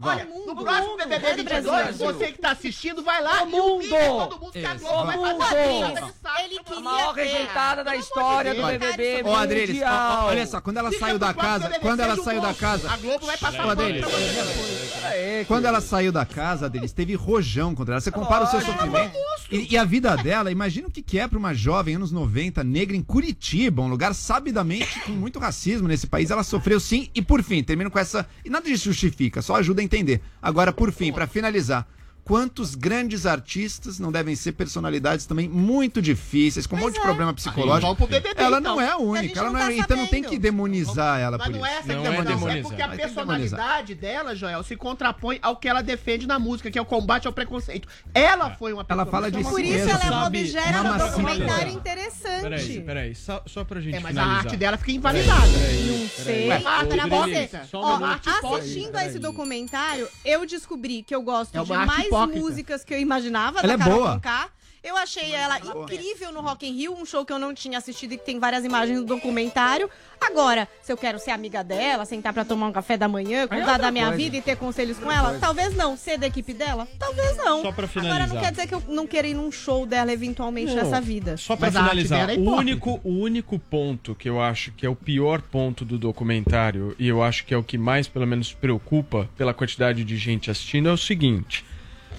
Olha, mundo, no próximo mundo, BBB mundo, 22, Brasil. você que tá assistindo, vai lá O e mundo. todo mundo que a. Globo vai O fazer mundo. Ele queria A maior rejeitada da história do. BBB Ô, Adriles, olha só, quando ela saiu da casa, quando ela saiu da casa, A Globo vai passar Adriles, pra você. Quando ela saiu da casa deles, teve rojão contra ela. Você compara o seu sofrimento. E, e a vida dela, imagina o que, que é pra uma jovem, anos 90, negra, em Curitiba, um lugar sabidamente com muito racismo nesse país. Ela sofreu sim. E por fim, termino com essa. E nada disso justifica, só ajuda a entender. Agora, por fim, pra finalizar. Quantos grandes artistas não devem ser personalidades também muito difíceis, com um monte de problema psicológico? BBB, ela então. não é a A única, ela não não é, tá então não tem que demonizar ela Mas por não é isso. essa Não que é demonizar, é porque a personalidade dela, Joel, se contrapõe ao que ela defende na música, que é o combate ao preconceito. Ela foi uma Ela fala de Por isso ela é uma Sabe, objeto um massinha. documentário Peraí, interessante. peraí, só, só pra gente É, mas a finalizar. arte dela fica invalidada. Não sei. Ué, arte pra hipócrita. você. Só um Ó, assistindo a esse Peraí. documentário, eu descobri que eu gosto É de arte mais hipócrita. músicas que eu imaginava Ela da é Carol boa. Conká. Eu achei ela incrível no Rock in Rio, um show que eu não tinha assistido e que tem várias imagens do documentário. Agora, se eu quero ser amiga dela, sentar pra tomar um café da manhã, é cuidar outra da minha coisa. vida e ter conselhos com ela, talvez não. Ser da equipe dela, talvez não. Só pra Agora finalizar. não quer dizer que eu não quero ir num show dela eventualmente Não, nessa vida. Só pra Mas finalizar, é o único, o único ponto que eu acho que é o pior ponto do documentário, e eu acho que é o que mais, pelo menos, preocupa pela quantidade de gente assistindo, é o seguinte: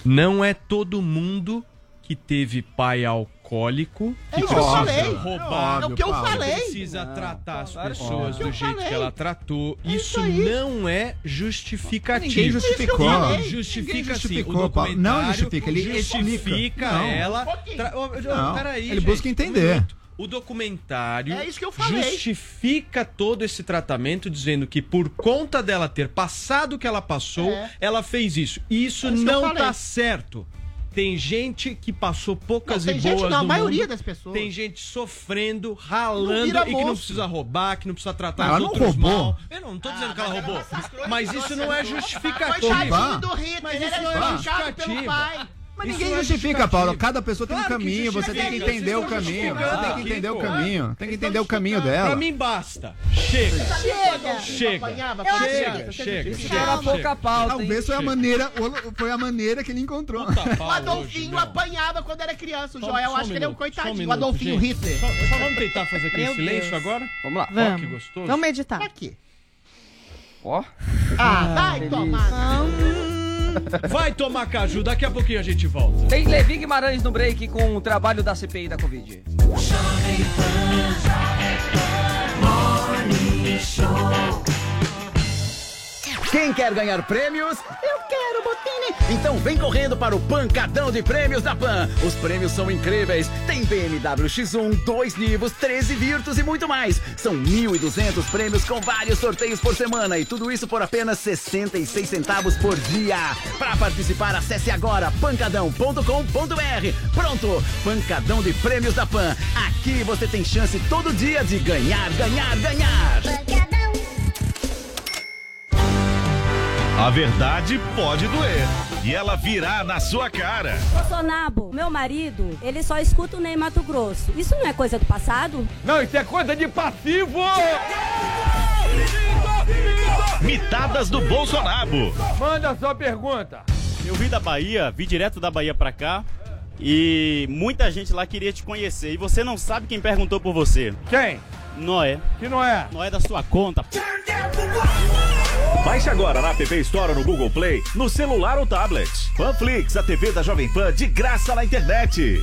não é todo mundo que teve pai alcoólico que É isso que eu falei. roubar, É o que eu falei. precisa tratar as pessoas É o do jeito falei. que ela tratou. Isso, aí. não é justificativo. Ninguém justificou. Ele Ninguém justifica sim. justificou, O Paulo. Não justifica, ele justifica. Não. ela. Tra... Não, peraí, ele busca gente, entender. um minuto. o documentário É isso justifica todo esse tratamento, dizendo que por conta dela ter passado o que ela passou, É. ela fez isso. Isso É isso não tá certo. Tem gente que passou poucas Não, e tem gente boas não, a maioria mundo. das pessoas. Tem gente sofrendo, Não ralando e que não precisa roubar, que não precisa tratar Ela os não outros roubou. mal. Eu não, não tô dizendo que ela roubou. Mas isso não é justificativo. Mas isso não é pai. Mas Isso ninguém é justifica. Paulo. Cada pessoa tem um Claro caminho, você tem que entender o caminho. Você tem que entender o aqui, caminho. Tem que entender o caminho dela. Pra mim basta. Chega. Chega! Chega. Chega, chega, chega. Pouca pauta? Talvez foi a Chega. maneira, foi a maneira que ele encontrou. O Adolfinho apanhava quando era criança. O Joel acho que ele é um coitadinho. o Adolfinho. Hitler. Só, vamos tentar fazer aquele silêncio agora? Vamos lá. Ó, Vamos. que gostoso. Vamos meditar. Pra quê? Ó. Ah, vai delícia. tomar. Vai tomar caju, daqui a pouquinho a gente volta. Tem Levi Guimarães no break com o trabalho da CPI da Covid. Quem quer ganhar prêmios? Eu quero, Botini. Então vem correndo para o Pancadão de Prêmios da Pan. Os prêmios são incríveis. Tem BMW X1, dois Nivos, 13 Virtus e muito mais. São 1.200 prêmios com vários sorteios por semana e tudo isso por apenas 66 centavos por dia. Para participar, acesse agora pancadão.com.br. Pronto, Pancadão de Prêmios da Pan. Aqui você tem chance todo dia de ganhar, ganhar, ganhar. A verdade pode doer. E ela virá na sua cara. Bolsonaro, meu marido, ele só escuta o Ney Mato Grosso. Isso não é coisa do passado? Não, isso é coisa de passivo! Mitadas do Bolsonaro. Manda a sua pergunta. Eu vim da Bahia, vim direto da Bahia pra cá. E muita gente lá queria te conhecer. E você não sabe quem perguntou por você. Quem? Noé. Que não é? Noé da sua conta. Baixe agora na App Store ou no Google Play, no celular ou tablet. Panflix, a TV da Jovem Pan de graça na internet.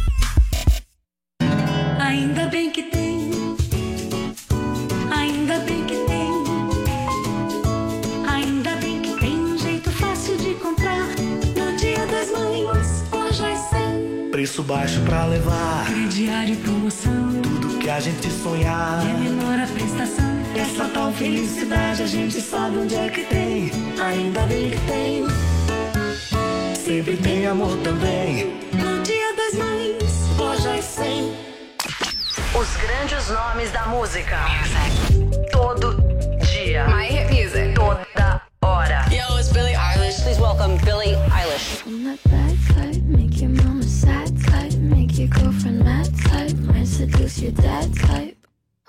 Ainda bem que tem. Ainda bem que tem. Ainda bem que tem um jeito fácil de comprar. No dia das mães, lojas 100. Preço baixo pra levar. Crediário e promoção. Tudo que a gente sonhar. E é menor a prestação. Essa tal felicidade a gente sabe onde é que tem. Ainda bem que tem. Sempre tem amor também. No dia das mães, lojas 100. Os grandes nomes da música. Todo dia. My hit music. Toda hora. Yo, it's Billie Eilish. Please welcome Billie Eilish. I'm that bad type, make your mama sad type, make your girlfriend mad type, might seduce your dad type.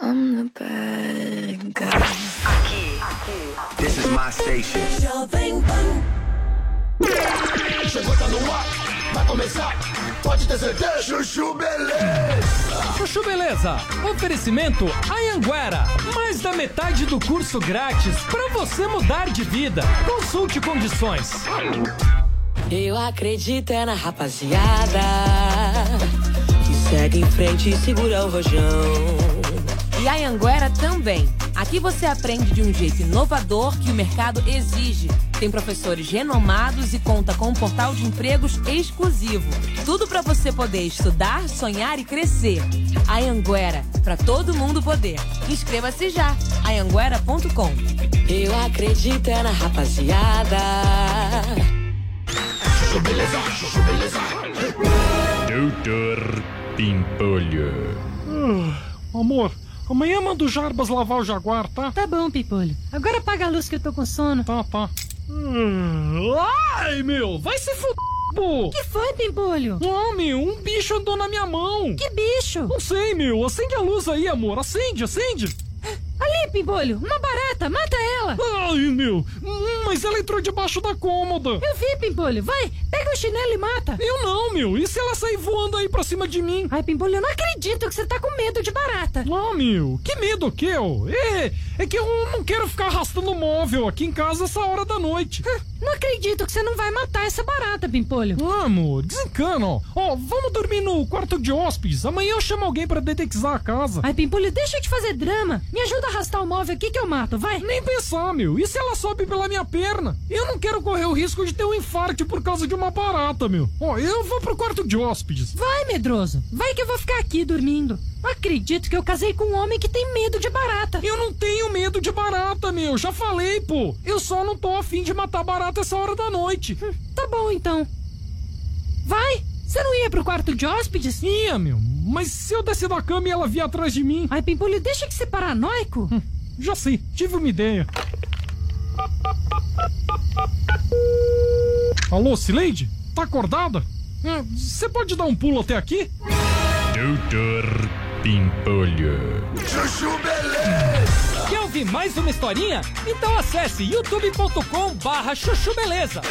I'm the bad guy. Aqui, aqui. This is my station. Jovem Pan. Chegou, tá no ar, vai começar. Pode ter certeza. Chuchu Beleza. Chuchu Beleza. Oferecimento Anhanguera. Mais da metade do curso grátis para você mudar de vida. Consulte condições. Eu acredito é na rapaziada que segue em frente e segura o rojão. E a Anguera também. Aqui você aprende de um jeito inovador que o mercado exige. Tem professores renomados e conta com um portal de empregos exclusivo. Tudo para você poder estudar, sonhar e crescer. A Anguera, para todo mundo poder. Inscreva-se já. Anguera.com. Eu acredito é na rapaziada. Beleza, Beleza. Doutor Pimpolho. Ah, amor, amanhã manda o Jarbas lavar o Jaguar, tá? Tá bom, Pipolho. Agora apaga a luz que eu tô com sono. Tá, tá. Ai, meu, vai se fuder, que foi, Pimpolho? Ah, meu, um bicho andou na minha mão. Que bicho? Não sei, meu. Acende a luz aí, amor. Acende, acende. <gasps> Ali, Pimpolho, uma barata, mata ela! Ai, meu, mas ela entrou debaixo da cômoda. Eu vi, Pimpolho, vai, pega o chinelo e mata! Eu não, meu, e se ela sair voando aí pra cima de mim? Ai, Pimpolho, eu não acredito que você tá com medo de barata! Ah, meu, que medo que eu? É, é que eu não quero ficar arrastando móvel aqui em casa essa hora da noite. Não acredito que você não vai matar essa barata, Pimpolho. Ah, amor, desencana, ó. Ó, vamos dormir no quarto de hóspedes. Amanhã eu chamo alguém pra detectar a casa. Ai, Pimpolho, deixa eu te fazer drama. Me ajuda arrastar o móvel aqui que eu mato, vai. Nem pensar, meu. E se ela sobe pela minha perna? Eu não quero correr o risco de ter um infarto por causa de uma barata, meu. Ó, eu vou pro quarto de hóspedes. Vai, medroso. Vai que eu vou ficar aqui dormindo. Acredito que eu casei com um homem que tem medo de barata. Eu não tenho medo de barata, meu. Já falei, pô. Eu só não tô afim de matar barata essa hora da noite. Hum, tá bom, então. Vai! Você não ia pro quarto de hóspedes? Ia, meu. Mas se eu descer da cama e ela vir atrás de mim. Ai, Pimpolho, deixa de ser paranoico. Hum, já sei, tive uma ideia. Alô, Cileide? Tá acordada? Você pode dar um pulo até aqui? Doutor Pimpolho. Chuchu Beleza. Quer ouvir mais uma historinha? Então acesse youtube.com barra chuchu beleza.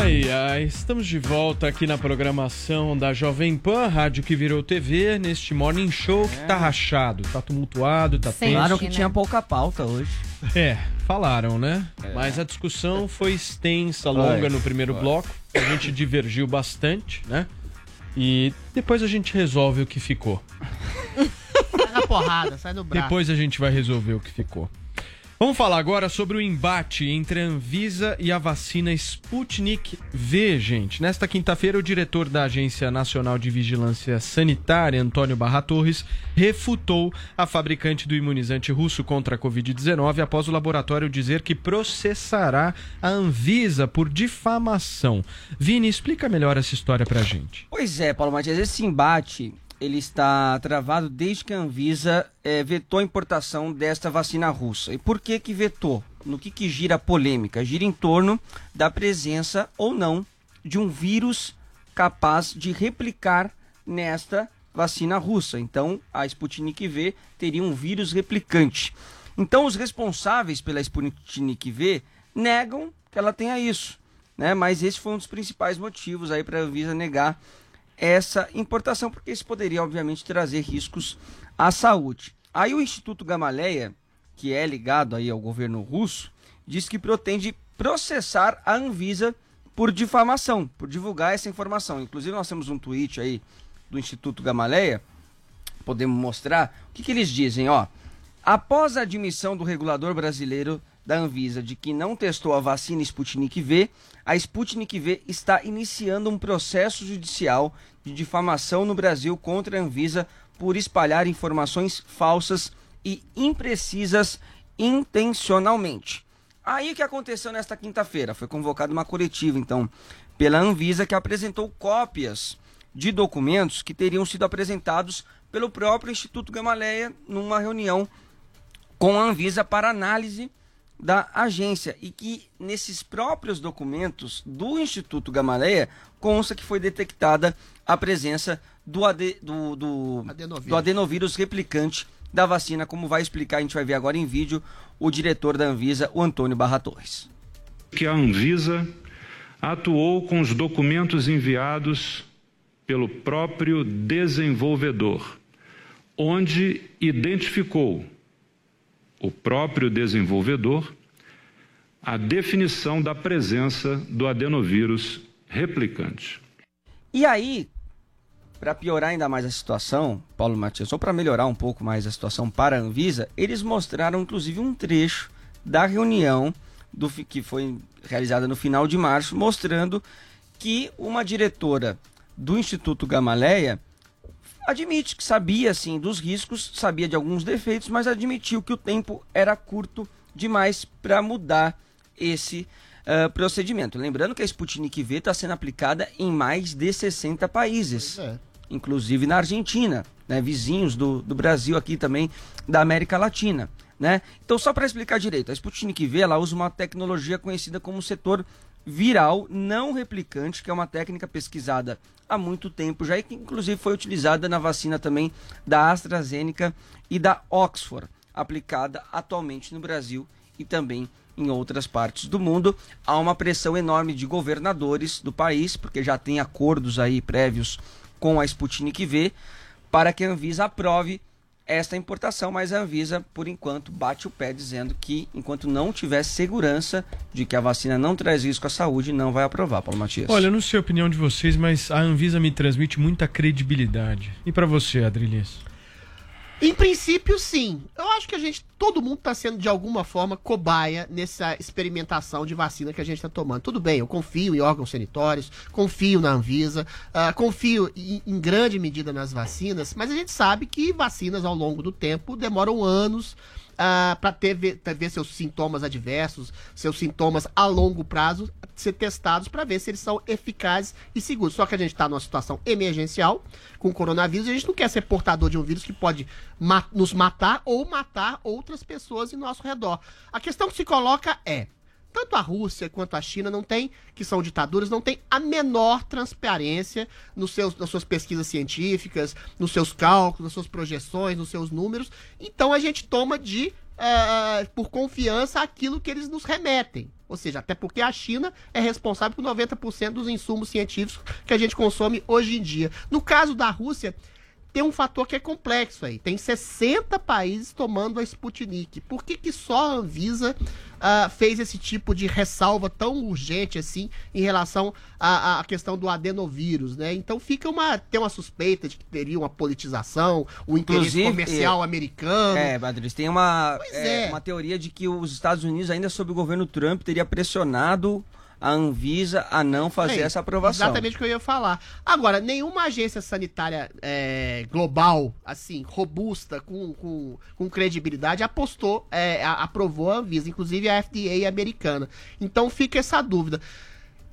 Ai, ai, estamos de volta aqui na programação da Jovem Pan, rádio que virou TV, neste Morning Show que tá rachado, tá tumultuado, tá tenso. que tinha pouca pauta hoje. É, falaram, né? É. Mas a discussão foi extensa, longa no primeiro bloco. A gente divergiu bastante, né? E depois a gente resolve o que ficou. Sai na porrada, sai no braço. Depois a gente vai resolver o que ficou. Vamos falar agora sobre o embate entre a Anvisa e a vacina Sputnik V, gente. Nesta quinta-feira, o diretor da Agência Nacional de Vigilância Sanitária, Antônio Barra Torres, refutou a fabricante do imunizante russo contra a Covid-19 após o laboratório dizer que processará a Anvisa por difamação. Vini, explica melhor essa história pra gente. Pois é, Paulo Matias, esse embate ele está travado desde que a Anvisa eh, vetou a importação desta vacina russa. E por que que vetou? No que que gira a polêmica? Gira em torno da presença ou não de um vírus capaz de replicar nesta vacina russa. Então, a Sputnik V teria um vírus replicante. Então, os responsáveis pela Sputnik V negam que ela tenha isso, né? Mas esse foi um dos principais motivos aí para a Anvisa negar essa importação, porque isso poderia, obviamente, trazer riscos à saúde. Aí o Instituto Gamaleia, que é ligado aí ao governo russo, diz que pretende processar a Anvisa por difamação, por divulgar essa informação. Inclusive, nós temos um tweet aí do Instituto Gamaleia, podemos mostrar. O que, que eles dizem? Ó, após a admissão do regulador brasileiro da Anvisa de que não testou a vacina Sputnik V, a Sputnik V está iniciando um processo judicial de difamação no Brasil contra a Anvisa por espalhar informações falsas e imprecisas intencionalmente. Aí o que aconteceu nesta quinta-feira? Foi convocada uma coletiva, então, pela Anvisa, que apresentou cópias de documentos que teriam sido apresentados pelo próprio Instituto Gamaleia numa reunião com a Anvisa para análise da agência e que nesses próprios documentos do Instituto Gamaleia consta que foi detectada a presença do, ade- do, do, Adenovírus. do adenovírus replicante da vacina, como vai explicar, a gente vai ver agora em vídeo, o diretor da Anvisa, o Antônio Barra Torres. que a Anvisa atuou com os documentos enviados pelo próprio desenvolvedor, onde identificou o próprio desenvolvedor a definição da presença do adenovírus replicante. E aí, para piorar ainda mais a situação, Paulo Matias, ou para melhorar um pouco mais a situação para a Anvisa, eles mostraram inclusive um trecho da reunião do, que foi realizada no final de março, mostrando que uma diretora do Instituto Gamaleia admite que sabia sim dos riscos, sabia de alguns defeitos, mas admitiu que o tempo era curto demais para mudar esse ah, procedimento. Lembrando que a Sputnik V está sendo aplicada em mais de 60 países, inclusive na Argentina, né, vizinhos do, do Brasil aqui também da América Latina. Né? Então, só para explicar direito, a Sputnik V ela usa uma tecnologia conhecida como setor viral não replicante, que é uma técnica pesquisada há muito tempo já e que inclusive foi utilizada na vacina também da AstraZeneca e da Oxford, aplicada atualmente no Brasil e também em outras partes do mundo. Há uma pressão enorme de governadores do país, porque já tem acordos aí prévios com a Sputnik V, para que a Anvisa aprove esta importação, mas a Anvisa, por enquanto, bate o pé dizendo que, enquanto não tiver segurança de que a vacina não traz risco à saúde, não vai aprovar, Paulo Matias. Olha, eu não sei a opinião de vocês, mas a Anvisa me transmite muita credibilidade. E pra você, Adrilis? Em princípio, sim. Eu acho que a gente, todo mundo está sendo de alguma forma cobaia nessa experimentação de vacina que a gente está tomando. Tudo bem, eu confio em órgãos sanitários, confio na Anvisa, ah, confio em, em grande medida nas vacinas, mas a gente sabe que vacinas ao longo do tempo demoram anos para ter ver, pra ver seus sintomas adversos, seus sintomas a longo prazo, ser testados para ver se eles são eficazes e seguros. Só que a gente está numa situação emergencial com o coronavírus e a gente não quer ser portador de um vírus que pode ma- nos matar ou matar outras pessoas em nosso redor. A questão que se coloca é tanto a Rússia quanto a China não tem, que são ditaduras, não tem a menor transparência nos seus, nas suas pesquisas científicas, nos seus cálculos, nas suas projeções, nos seus números. Então a gente toma de eh, por confiança aquilo que eles nos remetem. Ou seja, até porque a China é responsável por 90% dos insumos científicos que a gente consome hoje em dia. No caso da Rússia, tem um fator que é complexo aí. Tem 60 países tomando a Sputnik. Por que, que só a Anvisa ah, fez esse tipo de ressalva tão urgente assim em relação à, à questão do adenovírus, né? Então fica uma tem uma suspeita de que teria uma politização, o interesse Inclusive, comercial é- americano. É, Badris, tem uma, é, é. uma teoria de que os Estados Unidos, ainda sob o governo Trump, teria pressionado a Anvisa a não fazer É, essa aprovação. Exatamente o que eu ia falar. Agora, nenhuma agência sanitária é, global, assim, robusta, com, com, com credibilidade, apostou, é, aprovou a Anvisa, inclusive a FDA americana. Então fica essa dúvida.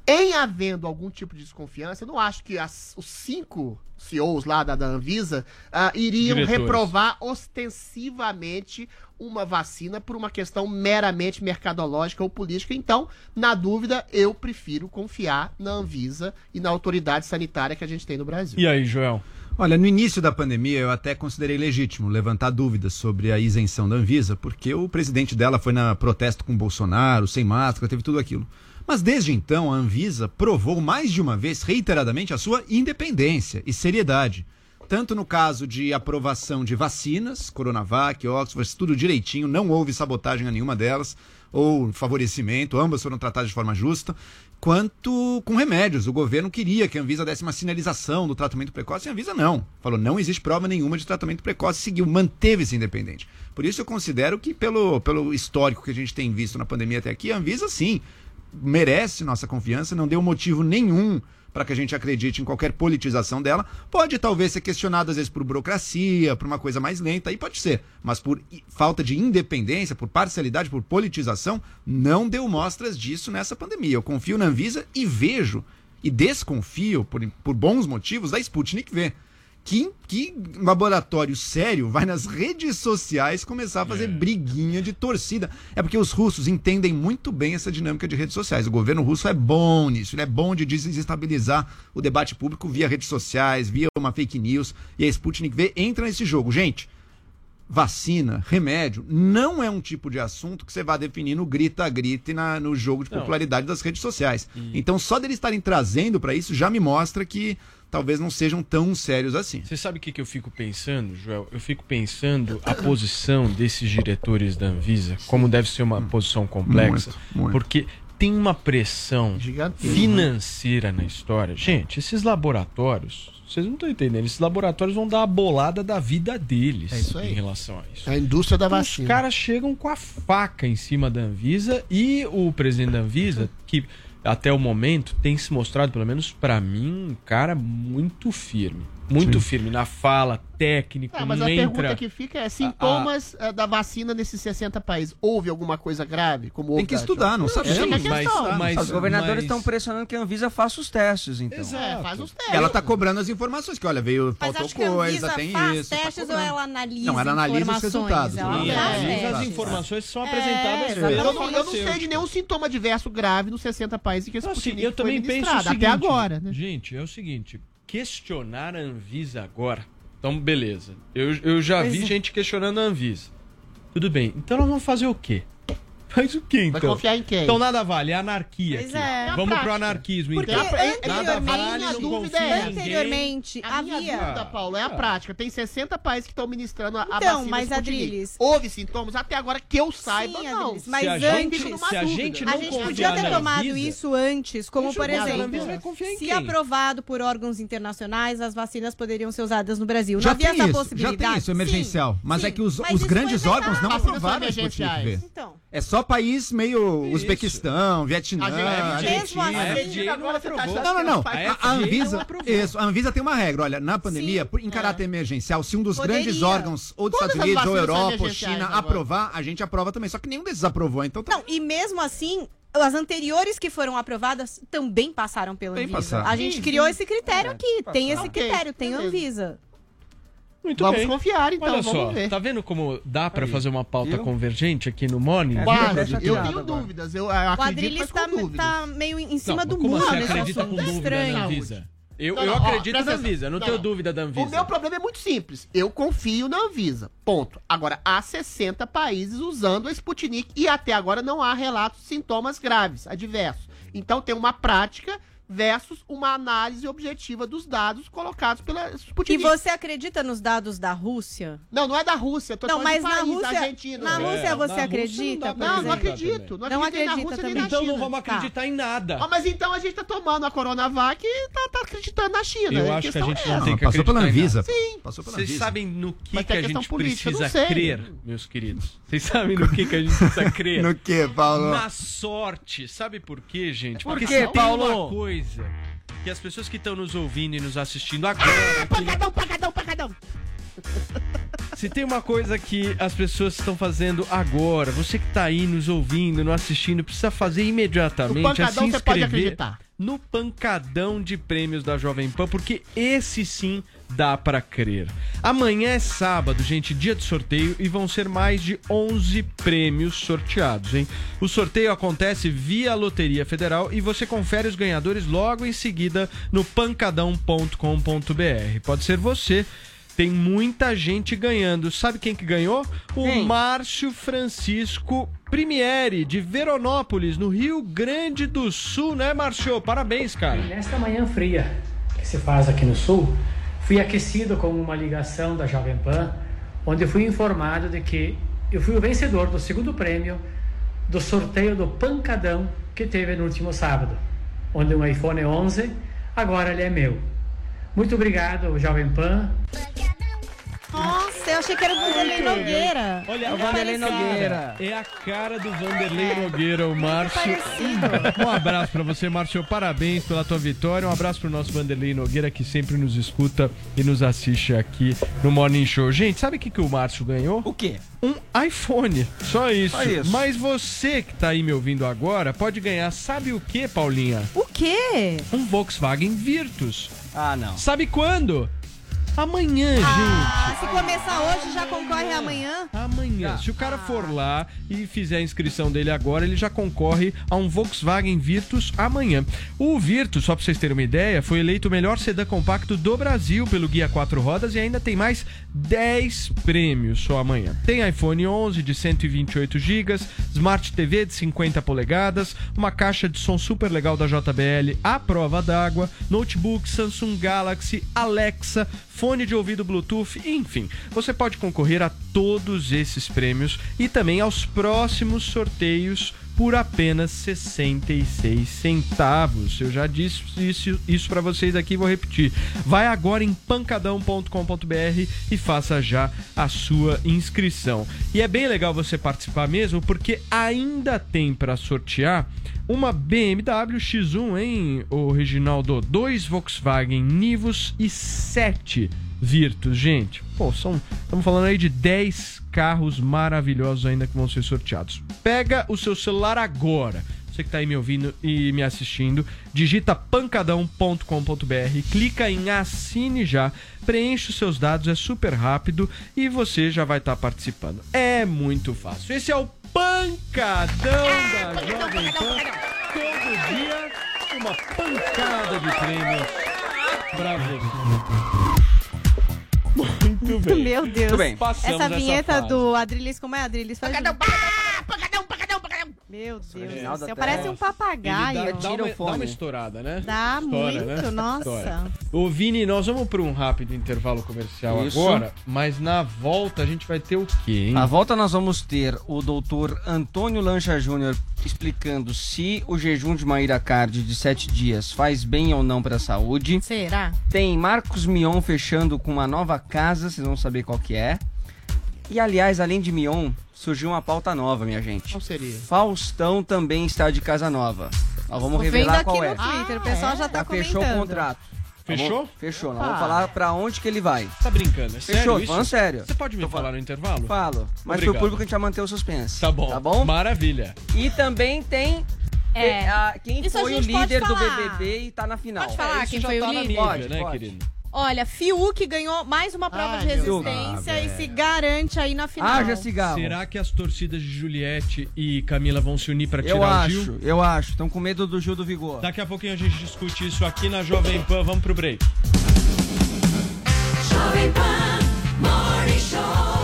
Em havendo algum tipo de desconfiança, eu não acho que as- os cinco CEOs lá da, da Anvisa ah, iriam Diretores. reprovar ostensivamente uma vacina por uma questão meramente mercadológica ou política. Então, na dúvida, eu prefiro confiar na Anvisa e na autoridade sanitária que a gente tem no Brasil. E aí, Joel? Olha, no início da pandemia eu até considerei legítimo levantar dúvidas sobre a isenção da Anvisa, porque o presidente dela foi na protesto com Bolsonaro, sem máscara, teve tudo aquilo. Mas desde então a Anvisa provou mais de uma vez, reiteradamente, a sua independência e seriedade. Tanto no caso de aprovação de vacinas, Coronavac, Oxford, tudo direitinho, não houve sabotagem a nenhuma delas, ou favorecimento, ambas foram tratadas de forma justa, quanto com remédios. O governo queria que a Anvisa desse uma sinalização do tratamento precoce e a Anvisa não. Falou, não existe prova nenhuma de tratamento precoce, seguiu, manteve-se independente. Por isso eu considero que, pelo, pelo histórico que a gente tem visto na pandemia até aqui, a Anvisa sim merece nossa confiança, não deu motivo nenhum para que a gente acredite em qualquer politização dela. Pode talvez ser questionado às vezes por burocracia, por uma coisa mais lenta, aí pode ser, mas por falta de independência, por parcialidade, por politização, não deu mostras disso nessa pandemia. Eu confio na Anvisa e vejo e desconfio por, por bons motivos da Sputnik V. Que, que laboratório sério vai nas redes sociais começar a fazer briguinha de torcida? É porque os russos entendem muito bem essa dinâmica de redes sociais. O governo russo é bom nisso, ele é bom de desestabilizar o debate público via redes sociais, via uma fake news. E a Sputnik V entra nesse jogo. Gente, vacina, remédio, não é um tipo de assunto que você vai definir no grita a grita e na- no jogo de Não. popularidade das redes sociais. Então, só deles estarem trazendo para isso já me mostra que talvez não sejam tão sérios assim. Você sabe o que, que eu fico pensando, Joel? Eu fico pensando a posição desses diretores da Anvisa, como deve ser uma posição complexa, Muito, muito. porque tem uma pressão financeira na história. Gente, esses laboratórios, vocês não estão entendendo, esses laboratórios vão dar a bolada da vida deles É isso aí. em relação a isso. A indústria da Então, vacina. Os caras chegam com a faca em cima da Anvisa e o presidente da Anvisa, que até o momento tem se mostrado, pelo menos pra mim, um cara muito firme. Muito Sim. firme na fala, técnico, Ah, mas não a entra... pergunta que fica é: sintomas eh, da vacina nesses 60 países, houve alguma coisa grave? Como houve Tem que da- estudar, não sabemos. é a questão. mas- Os governadores mas- estão pressionando que a Anvisa faça os testes, então. É, faz os testes. Ela tá cobrando as informações, que olha, veio, Mas faltou acho que a coisa, Anvisa tem faz isso. tá testes ou cobrando. ela analisa Não, ela analisa os informações, resultados. ela né? E faz analisa as testes. informações que são É, apresentadas exatamente. Eu não, eu não sei de nenhum sintoma adverso grave nos 60 países que esse assim, eu foi também penso o seguinte, até agora, né? Gente, é o seguinte, questionar a Anvisa agora. Então, beleza. Eu, eu já Pois vi é. gente questionando a Anvisa. Tudo bem. Então nós vamos fazer o quê? Faz o Vai então? confiar em quem? Então nada vale, é anarquia Pois aqui. é. Vamos É a pro prática. anarquismo, Porque então. Nada vale, a minha não dúvida confia é em essa. ninguém. Anteriormente, A minha havia. dúvida, Paulo, é a prática. Tem 60 países que estão ministrando a, a Então, vacina mas, Sputnik. Adriles- Houve sintomas? Até agora que eu saiba, Sim, não. Adriles, mas Se a antes, gente- se a gente A não gente confiar podia ter tomado Anvisa, isso antes, como por a exemplo, vai se quem? aprovado por órgãos internacionais, as vacinas poderiam ser usadas no Brasil. Já não havia tem essa possibilidade. já tem isso, emergencial. Mas é que os, Mas grandes órgãos não aprovaram a. Então, É só país meio Uzbequistão, Vietnã, A gente- Argentina. mesmo assim- A agora não você tá Não, não, não. A A, a Anvisa, isso, a Anvisa tem uma regra. Olha, na pandemia, Sim, por- em caráter emergencial, se um dos Poderia. grandes órgãos, ou dos Todas Estados Unidos, ou Europa, ou China, agora. aprovar, a gente aprova também. Só que nenhum desses aprovou, então tá. não, e mesmo assim, as anteriores que foram aprovadas também passaram pela Anvisa. A gente Sim, criou sim. esse critério aqui. Tem esse critério, tem beleza. Anvisa. Muito Vamos bem. confiar, então, Olha vamos só, ver. tá vendo como dá pra Aí, fazer uma pauta viu? convergente aqui no Morning? É, Quase. Eu tenho agora. dúvidas. Eu, eu O acredito, Adriles mas tá, tá meio em cima Não, do muro nesse acredita assunto. com dúvida Estranho. na Anvisa? Eu, Não, eu não, ó, acredito presta na. Anvisa, não, Não, tenho não. dúvida da Anvisa. O meu problema é muito simples. Eu confio na Anvisa. Ponto. Agora, há 60 países usando a Sputnik e até agora não há relatos de sintomas graves, adversos. Então tem uma prática versus uma análise objetiva dos dados colocados pela E Sputnik. você acredita nos dados da Rússia? Não, não é da Rússia, tô Não, mas na país, Rússia, Argentina. na É, Rússia na você Rússia acredita? não pra exemplo? Não, não acredito. Não Não acredito nem na Rússia nem também. na Então não vamos acreditar em nada. Ah, mas então a gente tá tomando a Coronavac e tá, tá acreditando na China. Eu A acho que a gente é não tem que passou pela Anvisa. Sim. Passou pela Vocês sabem no que, Mas que a gente política, não precisa crer, meus queridos? Vocês sabem no que, que a gente precisa <laughs> crer? No que, Paulo? Na sorte. Sabe por quê, gente? Por Porque se tem uma coisa que as pessoas que estão nos ouvindo e nos assistindo agora... Pagadão, pagadão, pagadão. <laughs> Se tem uma coisa que as pessoas estão fazendo agora, você que tá aí nos ouvindo, nos assistindo, precisa fazer imediatamente No é se pancadão você pode acreditar. no pancadão de prêmios da Jovem Pan, porque esse sim dá pra crer. Amanhã é sábado, gente, dia de sorteio e vão ser mais de 11 prêmios sorteados, hein? O sorteio acontece via Loteria Federal e você confere os ganhadores logo em seguida no pancadão.com.br. Pode ser você. Tem muita gente ganhando. Sabe quem que ganhou? O Quem? Márcio Francisco Primieri, de Veronópolis, no Rio Grande do Sul, né, Márcio? Parabéns, cara. Nesta manhã fria que se faz aqui no Sul, fui aquecido com uma ligação da Jovem Pan, onde fui informado de que eu fui o vencedor do segundo prêmio do sorteio do Pancadão que teve no último sábado, onde um iPhone 11 agora ele é meu. Muito obrigado, Jovem Pan. Nossa, eu achei que era o Vanderlei Nogueira. Olha, É o Vanderlei parecido. Nogueira. É a cara do Vanderlei Nogueira, o Márcio. parecido. Um abraço pra você, Márcio. Parabéns pela tua vitória. Um abraço pro nosso Vanderlei Nogueira, que sempre nos escuta e nos assiste aqui no Morning Show. Gente, sabe o que, que o Márcio ganhou? O quê? Um iPhone. Só isso. Só isso. Mas você que tá aí me ouvindo agora pode ganhar, sabe o que, Paulinha? O quê? Um Volkswagen Virtus. Ah, não. Sabe quando? Amanhã, gente. Ah, se começar hoje, já concorre amanhã? Amanhã. Se o cara for lá e fizer a inscrição dele agora, ele já concorre a um Volkswagen Virtus amanhã. O Virtus, só pra vocês terem uma ideia, foi eleito o melhor sedã compacto do Brasil pelo Guia 4 Rodas e ainda tem mais 10 prêmios só amanhã. Tem iPhone 11 de 128 GB, Smart TV de 50 polegadas, uma caixa de som super legal da JBL à prova d'água, notebook Samsung Galaxy, Alexa, fone de ouvido Bluetooth, enfim. Você pode concorrer a todos esses prêmios e também aos próximos sorteios por apenas 66 centavos. Eu já disse isso, isso para vocês aqui, vou repetir. Vai agora em pancadão.com.br e faça já a sua inscrição. E é bem legal você participar mesmo, porque ainda tem para sortear uma BMW X1, hein, o Reginaldo? Dois Volkswagen Nivus e sete Virtus, gente. Pô, são. Estamos falando aí de 10 carros maravilhosos ainda que vão ser sorteados. Pega o seu celular agora. Você que está aí me ouvindo e me assistindo, digita pancadão.com.br, clica em assine já, preenche os seus dados, é super rápido e você já vai estar participando. É muito fácil. Esse é o Pancadão da Jovem Pan. Todo dia, uma pancada de prêmios pra você. Muito bem. Meu Deus. Muito bem. Passamos Essa essa vinheta fase. do Adrilis, como é Adrilis? Faz pagadão, pagadão. Meu Deus do céu. Parece um papagaio. Ele dá, dá Tira uma, o fone. dá uma estourada, né? Dá Estoura, muito, né? nossa. Estoura. Ô, Vini, nós vamos para um rápido intervalo comercial Isso. agora, mas na volta a gente vai ter o quê, hein? Na volta nós vamos ter o doutor Antônio Lancha Júnior explicando se o jejum de Maíra Cardi de 7 dias faz bem ou não para a saúde. Será? Tem Marcos Mion fechando com uma nova casa, vocês vão saber qual que é. E aliás, além de Mion, surgiu uma pauta nova, minha gente. Qual seria? Faustão também está de casa nova. Nós vamos Tô revelar aqui qual no é. Twitter, o pessoal já tá Já fechou o contrato. Fechou? Vamos- Fechou. Nós vamos Ah. falar pra onde que ele vai. Tá brincando, é sério Fechou, isso? falando sério. Você pode me Tô falar falando. no intervalo? Falo. Mas Obrigado. pro público a gente vai manter o suspense. Tá bom. Tá bom? Maravilha. E também tem É. eh, quem Isso foi o líder do. BBB e tá na final. Pode falar Isso quem já foi tá o na líder? mídia, Pode, né, pode. querido? Olha, Fiuk ganhou mais uma prova Ai, de meu Deus. resistência Ah, e se garante aí na final. Haja cigarro. Será que as torcidas de Juliette e Camila vão se unir pra tirar Eu o acho, Gil? eu acho. Estão com medo do Gil do Vigor. Daqui a pouquinho a gente discute isso aqui na Jovem Pan. Vamos pro break. Jovem Pan Morning Show.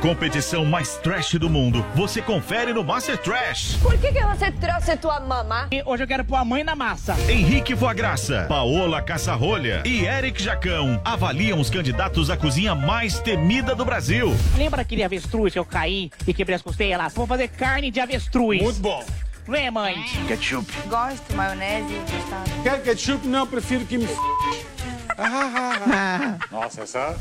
Competição mais trash do mundo, você confere no Master Trash. Por que, que você trouxe tua mamá? Hoje eu quero pôr a mãe na massa. Henrique Voagraça, Paola Caçarolha e Eric Jacão avaliam os candidatos à cozinha mais temida do Brasil. Lembra aquele avestruz que eu caí e quebrei as costelas? Vou fazer carne de avestruz. Muito bom. Vem, mãe. Ketchup. Gosto, maionese. Quer ketchup? Não, prefiro que me. Nossa, essa.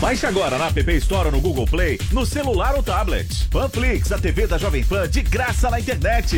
Baixe agora na App Store ou no Google Play, no celular ou tablet. Panflix, a TV da Jovem Pan de graça na internet.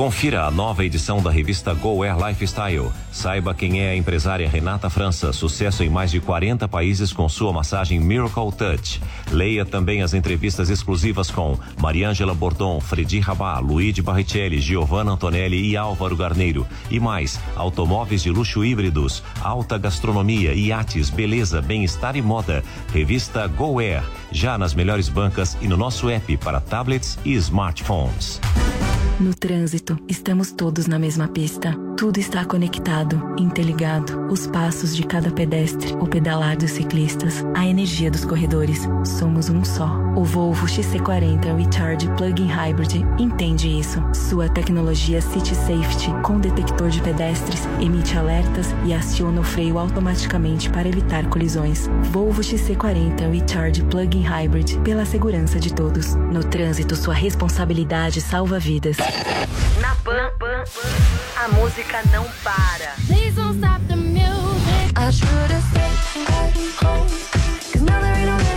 Confira a nova edição da revista Go Air Lifestyle. Saiba quem é a empresária Renata França, sucesso em mais de 40 países com sua massagem Miracle Touch. Leia também as entrevistas exclusivas com Mariângela Bordon, Fredi Rabá, Luigi Barrichelli, Giovanna Antonelli e Álvaro Garneiro. E mais, automóveis de luxo híbridos, alta gastronomia, iates, beleza, bem-estar e moda. Revista Go Air, já nas melhores bancas e no nosso app para tablets e smartphones. No trânsito, estamos todos na mesma pista. Tudo está conectado, interligado. Os passos de cada pedestre, o pedalar dos ciclistas, a energia dos corredores. Somos um só. O Volvo XC40 Recharge Plug-in Hybrid entende isso. Sua tecnologia City Safety, com detector de pedestres, emite alertas e aciona o freio automaticamente para evitar colisões. Volvo XC40 Recharge Plug-in Hybrid, pela segurança de todos. No trânsito, sua responsabilidade salva vidas. Na Pan, a música não para. Please don't stop the music. I should have stayed back home. Cause now there ain't no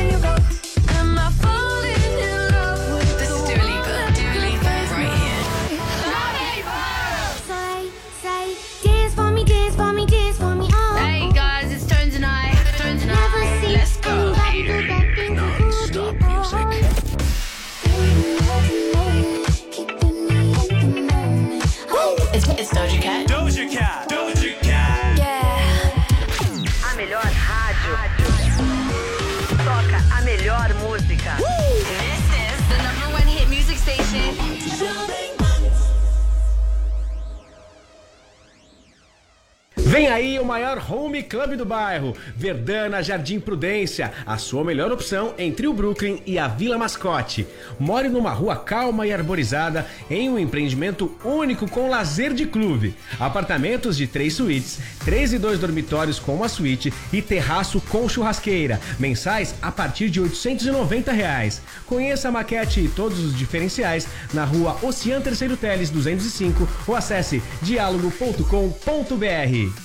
Vem aí o maior home club do bairro, Verdana Jardim Prudência, a sua melhor opção entre o Brooklyn e a Vila Mascote. More numa rua calma e arborizada, em um empreendimento único com lazer de clube. Apartamentos de três suítes, três e dois dormitórios com uma suíte e terraço com churrasqueira. Mensais a partir de 890 reais. Conheça a maquete e todos os diferenciais na rua Ocean Terceiro Teles 205 ou acesse diálogo.com.br.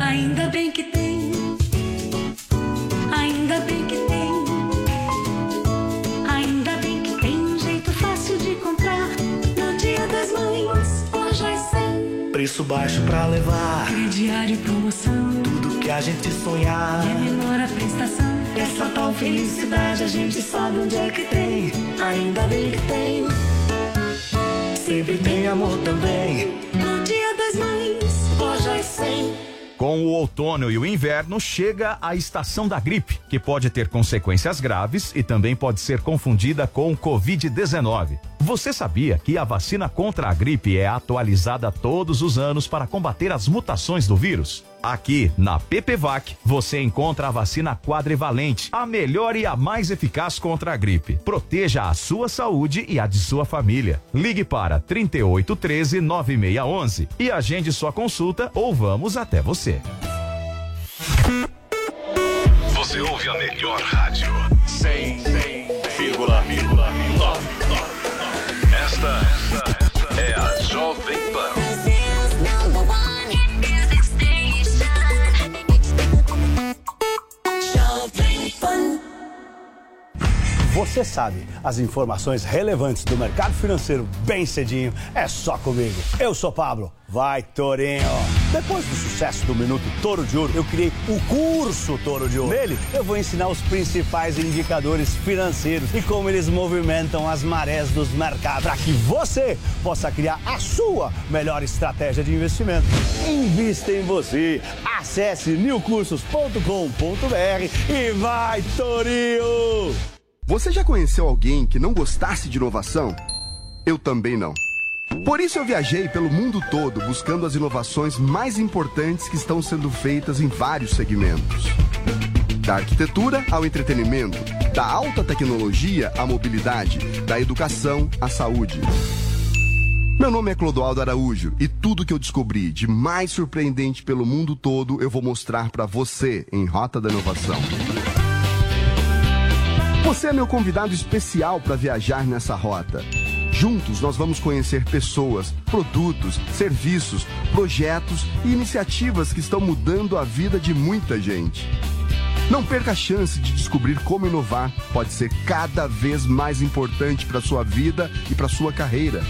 Ainda bem que tem. Ainda bem que tem. Ainda bem que tem um jeito fácil de comprar. No dia das mães, lojas 100. Preço baixo pra levar. Crediário e promoção. Tudo que a gente sonhar. É menor a prestação. Essa tal felicidade a gente sabe onde é que tem. Ainda bem que tem. Sempre tem amor também. No dia das mães, Lojas 100. Com o outono e o inverno, chega a estação da gripe, que pode ter consequências graves e também pode ser confundida com o Covid-19. Você sabia que a vacina contra a gripe é atualizada todos os anos para combater as mutações do vírus? Aqui, na PPVAC, você encontra a vacina quadrivalente, a melhor e a mais eficaz contra a gripe. Proteja a sua saúde e a de sua família. Ligue para 3813 9611 e agende sua consulta ou vamos até você. Você ouve a melhor rádio. 100,9. Jovem Pan. Você sabe, as informações relevantes do mercado financeiro bem cedinho é só comigo. Eu sou Pablo. Vai, Torinho! Depois do sucesso do Minuto Toro de Ouro, eu criei o curso Toro de Ouro. Nele, eu vou ensinar os principais indicadores financeiros e como eles movimentam as marés dos mercados para que você possa criar a sua melhor estratégia de investimento. Invista em você. Acesse newcursos.com.br e vai, Torinho! Você já conheceu alguém que não gostasse de inovação? Eu também não. Por isso eu viajei pelo mundo todo buscando as inovações mais importantes que estão sendo feitas em vários segmentos. Da arquitetura ao entretenimento, da alta tecnologia à mobilidade, da educação à saúde. Meu nome é Clodoaldo Araújo e tudo que eu descobri de mais surpreendente pelo mundo todo eu vou mostrar para você em Rota da Inovação. Você é meu convidado especial para viajar nessa rota. Juntos nós vamos conhecer pessoas, produtos, serviços, projetos e iniciativas que estão mudando a vida de muita gente. Não perca a chance de descobrir como inovar pode ser cada vez mais importante para sua vida e para sua carreira.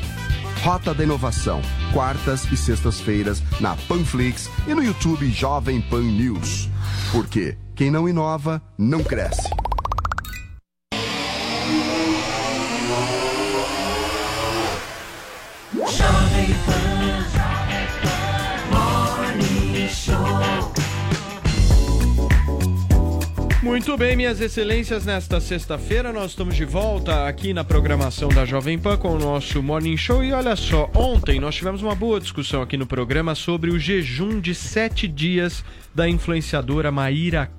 Rota da Inovação, quartas e sextas-feiras na Panflix e no YouTube Jovem Pan News. Porque quem não inova, não cresce. Muito bem, minhas excelências, nesta sexta-feira nós estamos de volta aqui na programação da Jovem Pan com o nosso Morning Show. E olha só, ontem nós tivemos uma boa discussão aqui no programa sobre o jejum de sete dias da influenciadora Maíra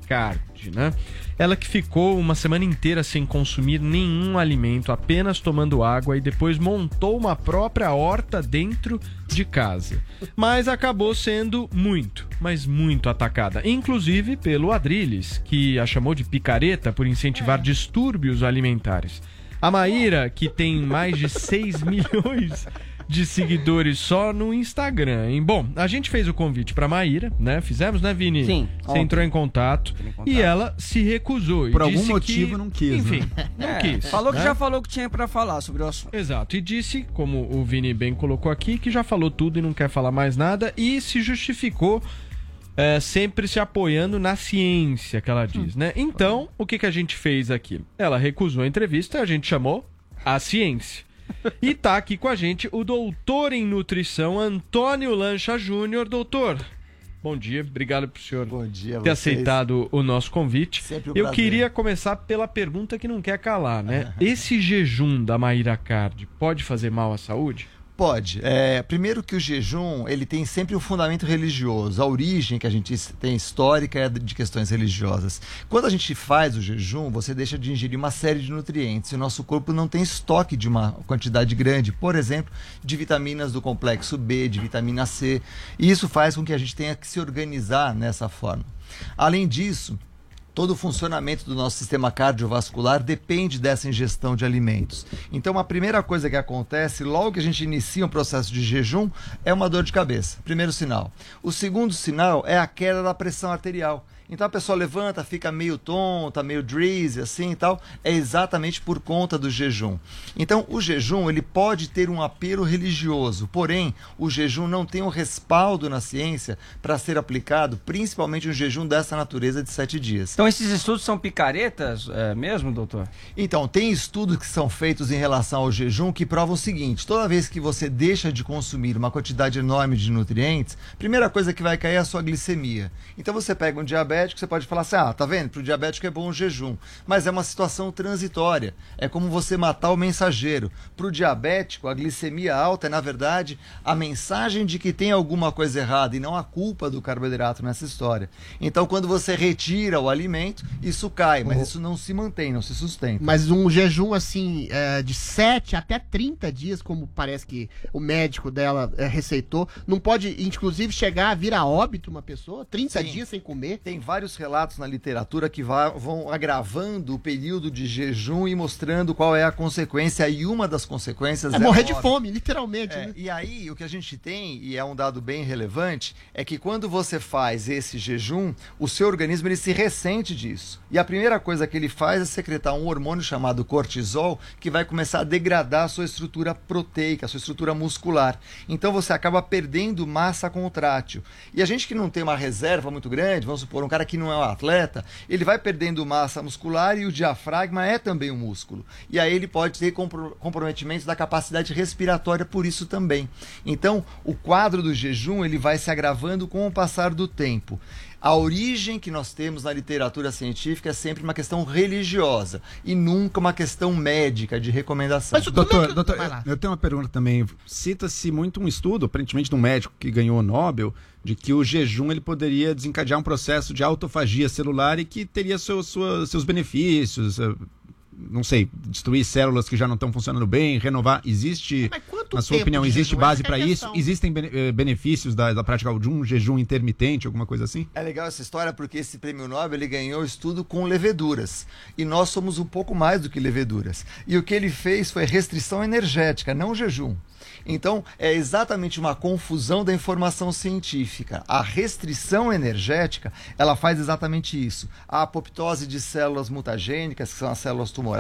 Card, né? Ela que ficou uma semana inteira sem consumir nenhum alimento, apenas tomando água e depois montou uma própria horta dentro de casa. Mas acabou sendo muito, mas muito atacada, inclusive pelo Adrilles, que a chamou de picareta por incentivar distúrbios alimentares. A Maíra, que tem mais de 6 <laughs> milhões de seguidores só no Instagram, hein? Bom, a gente fez o convite pra Maíra, né? Fizemos, né, Vini? Sim, Você ontem. entrou em contato, e ela se recusou. e Por algum disse motivo que- não quis, Enfim, né? não É, quis. Falou que né? já falou o que tinha pra falar sobre o assunto. Exato, e disse, como o Vini bem colocou aqui, que já falou tudo e não quer falar mais nada, e se justificou é, sempre se apoiando na ciência, que ela diz, né? Então, o que, que a gente fez aqui? Ela recusou a entrevista, a gente chamou a ciência. E tá aqui com a gente o doutor em nutrição, Antônio Lancha Júnior. Doutor, bom dia, obrigado pro senhor ter vocês. aceitado o nosso convite. Um Eu queria começar pela pergunta que não quer calar, né? Esse jejum da Maíra Card pode fazer mal à saúde? Pode. É, primeiro que o jejum, ele tem sempre um fundamento religioso. A origem que a gente tem histórica é de questões religiosas. Quando a gente faz o jejum, você deixa de ingerir uma série de nutrientes. E o nosso corpo não tem estoque de uma quantidade grande, por exemplo, de vitaminas do complexo B, de vitamina C. E isso faz com que a gente tenha que se organizar nessa forma. Além disso, Todo o funcionamento do nosso sistema cardiovascular depende dessa ingestão de alimentos. Então, a primeira coisa que acontece logo que a gente inicia um processo de jejum é uma dor de cabeça. Primeiro sinal. O segundo sinal é a queda da pressão arterial. Então a pessoa levanta, fica meio tonta, meio drizzy, assim e tal. É exatamente por conta do jejum. Então o jejum ele pode ter um apelo religioso, porém o jejum não tem um respaldo na ciência para ser aplicado, principalmente um jejum dessa natureza de sete dias. Então esses estudos são picaretas é, mesmo, doutor? Então, tem estudos que são feitos em relação ao jejum que provam o seguinte: toda vez que você deixa de consumir uma quantidade enorme de nutrientes, primeira coisa que vai cair é a sua glicemia. Então você pega um diabético, você pode falar assim: ah, tá vendo? Para o diabético é bom o jejum. Mas é uma situação transitória. É como você matar o mensageiro. Para o diabético, a glicemia alta é, na verdade, a mensagem de que tem alguma coisa errada e não a culpa do carboidrato nessa história. Então, quando você retira o alimento, isso cai, mas isso não se mantém, não se sustenta. Mas um jejum assim, é, de 7 até 30 dias, como parece que o médico dela é, receitou, não pode, inclusive, chegar a vir a óbito uma pessoa? 30 Sim. dias sem comer? Tem vários relatos na literatura que vão agravando o período de jejum e mostrando qual é a consequência. E uma das consequências É é, morrer de fome, literalmente. É, né? E aí, o que a gente tem, e é um dado bem relevante, é que quando você faz esse jejum, o seu organismo ele se ressente disso. E a primeira coisa que ele faz é secretar um hormônio chamado cortisol, que vai começar a degradar a sua estrutura proteica, a sua estrutura muscular. Então você acaba perdendo massa contrátil. E a gente que não tem uma reserva muito grande, vamos supor, um cara que não é um atleta, ele vai perdendo massa muscular e o diafragma é também um músculo. E aí ele pode ter compro- comprometimento da capacidade respiratória por isso também. Então, o quadro do jejum ele vai se agravando com o passar do tempo. A origem que nós temos na literatura científica é sempre uma questão religiosa e nunca uma questão médica de recomendação. doutor, doutor eu, eu tenho uma pergunta também. Cita-se muito um estudo, aparentemente de um médico que ganhou o Nobel, de que o jejum ele poderia desencadear um processo de autofagia celular e que teria seu, sua, seus benefícios. Não sei, destruir células que já não estão funcionando bem, renovar. Existe, na sua opinião, existe base é para isso? Existem eh, benefícios da, da prática de um jejum intermitente, alguma coisa assim? É legal essa história porque esse prêmio Nobel ele ganhou estudo com leveduras. E nós somos um pouco mais do que leveduras. E o que ele fez foi restrição energética, não jejum. Então, é exatamente uma confusão da informação científica. A restrição energética, ela faz exatamente isso. A apoptose de células mutagênicas, que são as células tumorais,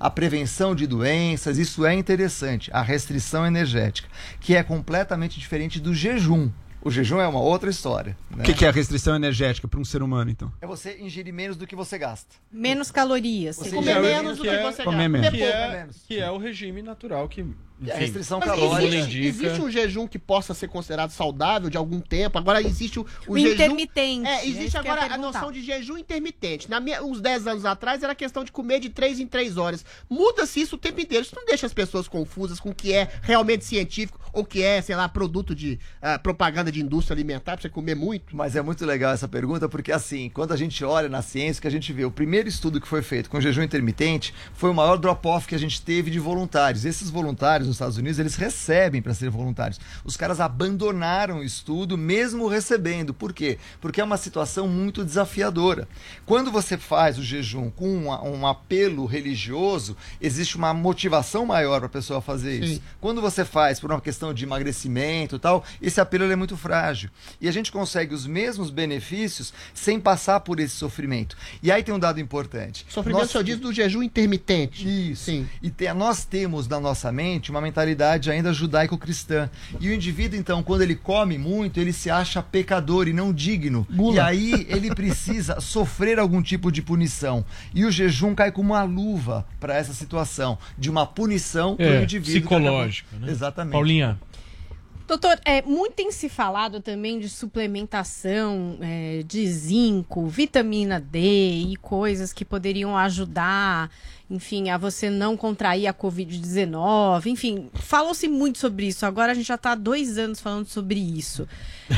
a prevenção de doenças, isso é interessante. A restrição energética, que é completamente diferente do jejum. O jejum é uma outra história. O né? que, que é a restrição energética para um ser humano, então? É você ingerir menos do que você gasta. Menos calorias. Você Comer menos do que que é- você comer gasta. menos. Comer Que pouco. é, menos. que é o regime natural que. Enfim, É a restrição Mas calórica. existe, indica- existe um jejum que possa ser considerado saudável de algum tempo. Agora existe o, o O jejum... intermitente, É, é existe ia agora a noção de jejum intermitente. Na minha, uns 10 anos atrás era questão de comer de 3 em 3 horas. Muda-se isso o tempo inteiro. Isso não deixa as pessoas confusas com o que é realmente científico ou que é, sei lá, produto de ah, propaganda de indústria alimentar pra você comer muito. Mas é muito legal essa pergunta, porque assim, quando a gente olha na ciência, que a gente vê, o primeiro estudo que foi feito com jejum intermitente foi o maior drop-off que a gente teve de voluntários. Esses voluntários nos Estados Unidos, eles recebem para ser voluntários. Os caras abandonaram o estudo mesmo recebendo. Por quê? Porque é uma situação muito desafiadora. Quando você faz o jejum com uma- um apelo religioso, existe uma motivação maior para a pessoa fazer Sim. isso. Quando você faz por uma questão de emagrecimento e tal, esse apelo é muito frágil. E a gente consegue os mesmos benefícios sem passar por esse sofrimento. E aí tem um dado importante. Sofrimento, Nós- senhor diz, do jejum intermitente. Isso. Sim. E te- nós temos na nossa mente uma mentalidade ainda judaico-cristã. E o indivíduo, então, quando ele come muito, ele se acha pecador e não digno. Gula. E aí ele precisa <laughs> sofrer algum tipo de punição. E o jejum cai como uma luva para essa situação de uma punição para o É, indivíduo. psicológica, né? Exatamente. Paulinha. Doutor, é, muito tem se falado também de suplementação é, de zinco, vitamina D e coisas que poderiam ajudar, enfim, a você não contrair a Covid-19. Enfim, falou-se muito sobre isso. Agora a gente já está há dois anos falando sobre isso.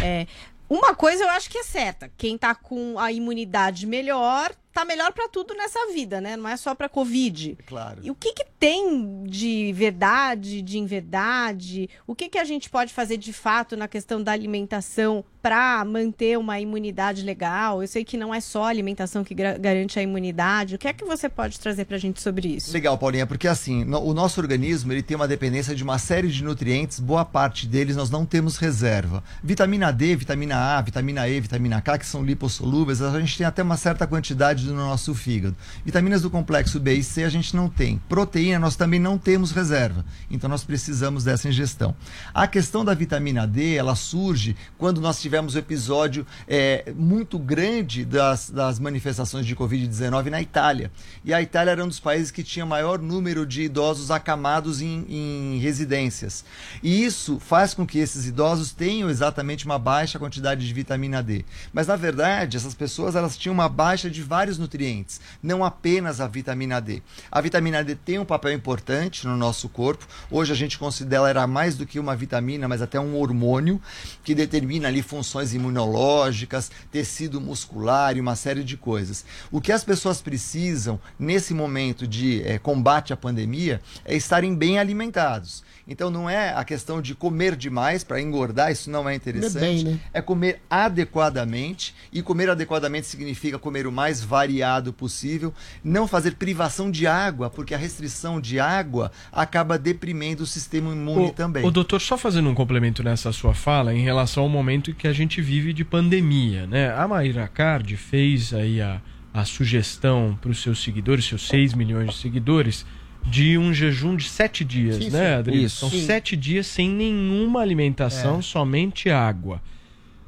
É, uma coisa eu acho que é certa: quem tá com a imunidade melhor, tá melhor para tudo nessa vida, né? Não é só para Covid. Claro. E o que, que tem de verdade, de inverdade? O que, que a gente pode fazer de fato na questão da alimentação para manter uma imunidade legal? Eu sei que não é só a alimentação que garante a imunidade. O que é que você pode trazer para a gente sobre isso? Legal, Paulinha, porque assim, no- o nosso organismo ele tem uma dependência de uma série de nutrientes, boa parte deles nós não temos reserva. Vitamina D, vitamina A, vitamina E, vitamina K, que são lipossolúveis, a gente tem até uma certa quantidade no nosso fígado. Vitaminas do complexo B e C a gente não tem. Proteína nós também não temos reserva. Então nós precisamos dessa ingestão. A questão da vitamina D, ela surge quando nós tivemos o episódio é, muito grande das, das manifestações de Covid-19 na Itália. E a Itália era um dos países que tinha maior número de idosos acamados em, em residências. E isso faz com que esses idosos tenham exatamente uma baixa quantidade de vitamina D. Mas na verdade, essas pessoas elas tinham uma baixa de vários nutrientes, não apenas a vitamina D. A vitamina D tem um papel importante no nosso corpo. Hoje a gente considera ela mais do que uma vitamina, mas até um hormônio que determina ali funções imunológicas, tecido muscular e uma série de coisas. O que as pessoas precisam nesse momento de eh, combate à pandemia é estarem bem alimentados. Então não é a questão de comer demais para engordar, isso não é interessante. bem, né? É comer adequadamente. E comer adequadamente significa comer o mais variado possível. Não fazer privação de água, porque a restrição de água acaba deprimindo o sistema imune também. O doutor, só fazendo um complemento nessa sua fala em relação ao momento em que a gente vive de pandemia, né? A Mayra Card fez aí a, a sugestão para os seus seguidores, seus 6 milhões de seguidores, de um jejum de sete dias, Sim, né. Adri? Isso. São Sim. sete dias sem nenhuma alimentação, É. somente água.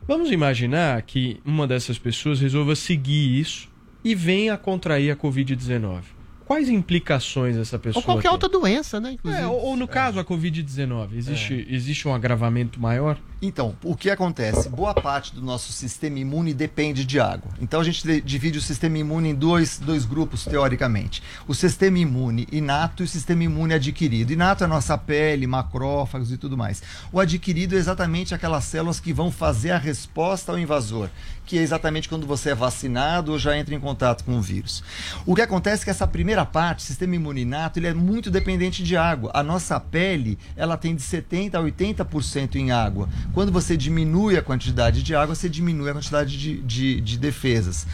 Vamos imaginar que uma dessas pessoas resolva seguir isso e venha a contrair a Covid-19. Quais implicações essa pessoa Ou qualquer tem? outra doença, né? Inclusive. É, ou, ou no caso a Covid-19, existe, existe um agravamento maior? Então, o que acontece? Boa parte do nosso sistema imune depende de água. Então, a gente de- divide o sistema imune em dois, dois grupos, teoricamente: o sistema imune inato e o sistema imune adquirido. Inato é a nossa pele, macrófagos e tudo mais. O adquirido é exatamente aquelas células que vão fazer a resposta ao invasor, que é exatamente quando você é vacinado ou já entra em contato com o vírus. O que acontece é que essa primeira parte, sistema imune inato, ele é muito dependente de água. A nossa pele, ela tem de 70 a 80% em água. Quando você diminui a quantidade de água, você diminui a quantidade de, de, de defesas.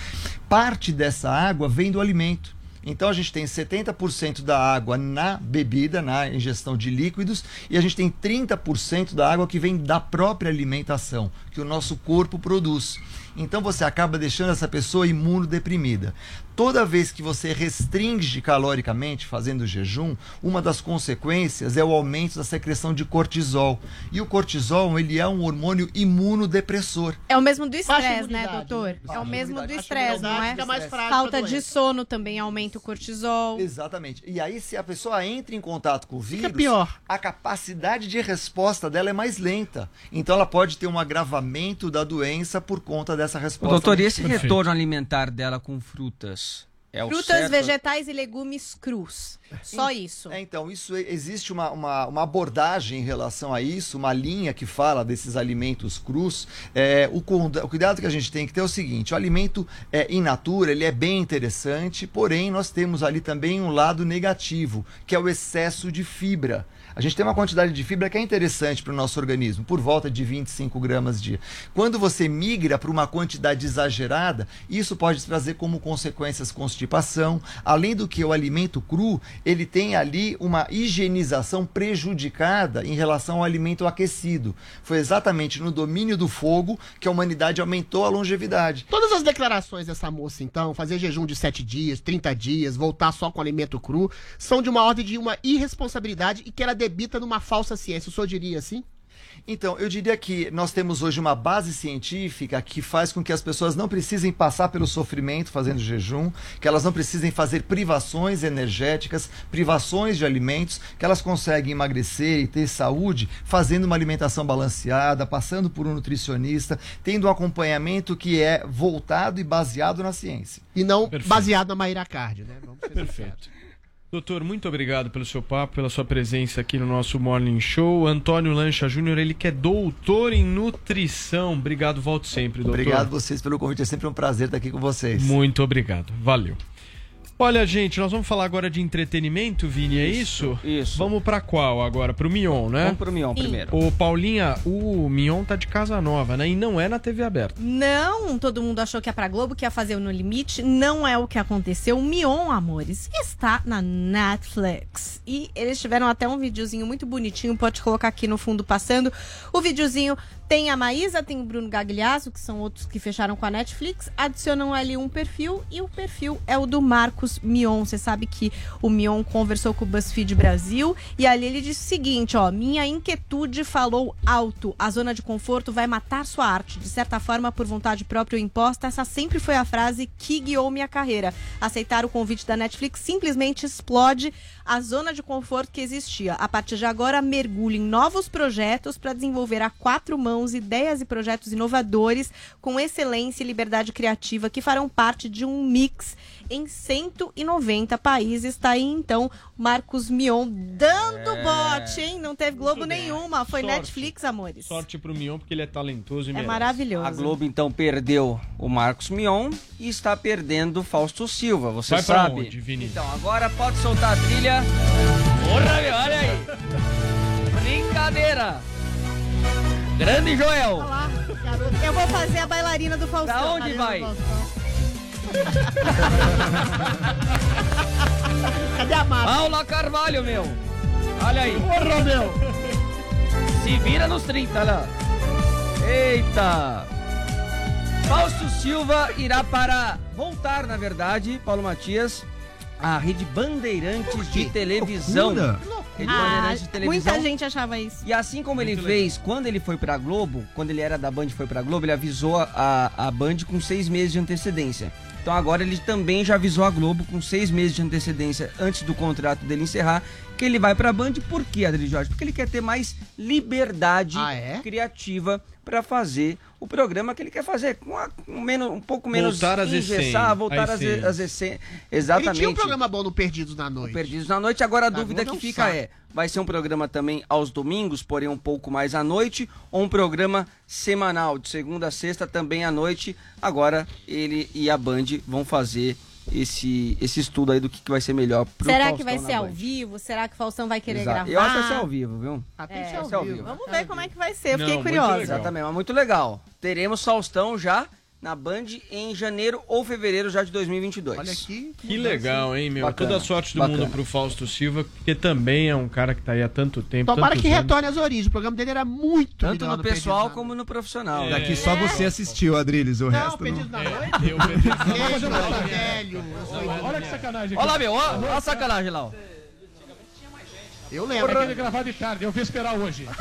Parte dessa água vem do alimento. Então a gente tem 70% da água na bebida, na ingestão de líquidos, e a gente tem 30% da água que vem da própria alimentação, que o nosso corpo produz. Então você acaba deixando essa pessoa imunodeprimida. Toda vez que você restringe caloricamente, fazendo jejum, uma das consequências é o aumento da secreção de cortisol. E o cortisol, ele é um hormônio imunodepressor. É o mesmo do estresse, né, doutor? É o mesmo do estresse, não é? Fica mais frágil Falta de sono também aumenta o cortisol. Exatamente. E aí, se a pessoa entra em contato com o vírus, pior. a capacidade de resposta dela é mais lenta. Então, ela pode ter um agravamento da doença por conta dessa Ô, resposta. doutor, e esse retorno alimentar dela com frutas? É o Frutas, certo? vegetais e legumes crus. Só isso. É, então, isso existe uma, uma, uma abordagem em relação a isso, uma linha que fala desses alimentos crus. É, o, o cuidado que a gente tem que ter é o seguinte: o alimento é, in natura ele é bem interessante, porém nós temos ali também um lado negativo, que é o excesso de fibra. A gente tem uma quantidade de fibra que é interessante para o nosso organismo, por volta de 25 gramas dia. Quando você migra para uma quantidade exagerada, isso pode trazer como consequências constipação. Além do que o alimento cru, ele tem ali uma higienização prejudicada em relação ao alimento aquecido. Foi exatamente no domínio do fogo que a humanidade aumentou a longevidade. Todas as declarações dessa moça, então, fazer jejum de 7 dias, 30 dias, voltar só com alimento cru, são de uma ordem de uma irresponsabilidade e que ela debita numa falsa ciência. O senhor diria assim? Então, eu diria que nós temos hoje uma base científica que faz com que as pessoas não precisem passar pelo sofrimento fazendo jejum, que elas não precisem fazer privações energéticas, privações de alimentos, que elas conseguem emagrecer e ter saúde fazendo uma alimentação balanceada, passando por um nutricionista, tendo um acompanhamento que é voltado e baseado na ciência. E não Perfeito. baseado na Maíra Card, né? Vamos ser Perfeito. Doutor, muito obrigado pelo seu papo, pela sua presença aqui no nosso Morning Show. Antônio Lancha Júnior, ele que é doutor em nutrição. Obrigado, volto sempre, doutor. Obrigado vocês pelo convite, é sempre um prazer estar aqui com vocês. Muito obrigado, valeu. Olha, gente, nós vamos falar agora de entretenimento, Vini, é isso? Isso. Vamos pra qual agora? Pro Mion, né? Vamos pro Mion primeiro. Ô, Paulinha, o Mion tá de casa nova, né? E não é na TV aberta. Não, todo mundo achou que ia pra Globo, que ia fazer o No Limite. Não é o que aconteceu. O Mion, amores, está na Netflix. E eles tiveram até um videozinho muito bonitinho, pode colocar aqui no fundo passando. O videozinho tem a Maísa, tem o Bruno Gagliasso, que são outros que fecharam com a Netflix. Adicionam ali um perfil e o perfil é o do Marcos Mion. Você sabe que o Mion conversou com o BuzzFeed Brasil e ali ele disse o seguinte, ó, minha inquietude falou alto. A zona de conforto vai matar sua arte. De certa forma, por vontade própria ou imposta, essa sempre foi a frase que guiou minha carreira. Aceitar o convite da Netflix simplesmente explode a zona de conforto que existia. A partir de agora, mergulhe em novos projetos para desenvolver a quatro mãos ideias e projetos inovadores com excelência e liberdade criativa que farão parte de um mix em 190 países. Tá aí então Marcos Mion dando É. bote, hein? Não teve Globo nenhuma, foi Sorte. Netflix, amores. Sorte pro Mion, porque ele é talentoso e É merece. maravilhoso. A Globo então perdeu o Marcos Mion e está perdendo o Fausto Silva, você Vai pra sabe? onde, Vini? Então, agora pode soltar a trilha. Porra, meu, olha aí. Brincadeira. Grande Joel. Eu vou fazer a bailarina do Faustão. Pra onde vai? Cadê a massa? Paula Carvalho, meu. Olha aí. Porra, meu. Se vira nos 30, olha lá. Eita. Fausto Silva irá para voltar, na verdade, Paulo Matias, à Rede Bandeirantes de televisão. Rede Ah, Bandeirantes de televisão. muita gente achava isso. E assim como ele fez, quando ele foi pra Globo, quando ele era da Band e foi pra Globo, ele avisou a, a Band com seis meses de antecedência. Então agora ele também já avisou a Globo com seis meses de antecedência antes do contrato dele encerrar que ele vai pra Band. Por quê, Adri Jorge? Porque ele quer ter mais liberdade Ah, é? criativa pra fazer o programa que ele quer fazer com, a- com menos, um pouco menos Voltar às engessar, essências. voltar Às essências. Exatamente. Ele tinha um programa bom no Perdidos na Noite. Perdidos na noite. Agora a Da dúvida que é fica saco. é: vai ser um programa também aos domingos, porém um pouco mais à noite, ou um programa semanal, de segunda a sexta, também à noite? Agora ele e a Band vão fazer esse, esse estudo aí do que, que vai ser melhor pro Será Faustão que vai ser ao Band. vivo? Será que o Faustão vai querer Exato. gravar? Eu acho que vai ser ao vivo, viu? Ah, tem que É, ser ao vai ser ao vivo. vivo. Vamos ver como é que vai ser. Eu Não, fiquei muito curiosa. Exatamente, mas muito legal. Teremos Faustão já na Band em janeiro ou fevereiro já de 2022. Olha aqui. Que legal, hein, meu? Bacana, Toda a sorte do bacana. mundo pro Fausto Silva, porque também é um cara que tá aí há tanto tempo. Tomara que anos. retorne às origens. O programa dele era muito Tanto no Perdidos pessoal na como no profissional. Daqui só você assistiu, Adriles, o resto não. Perdidos na Noite. Eu perdi. Eu sou velho. eu sou Olha que sacanagem. Olha lá, meu, ó, olha a sacanagem lá, ó. Eu Porra, lembro. ele gravar de tarde, eu vim esperar hoje. <laughs>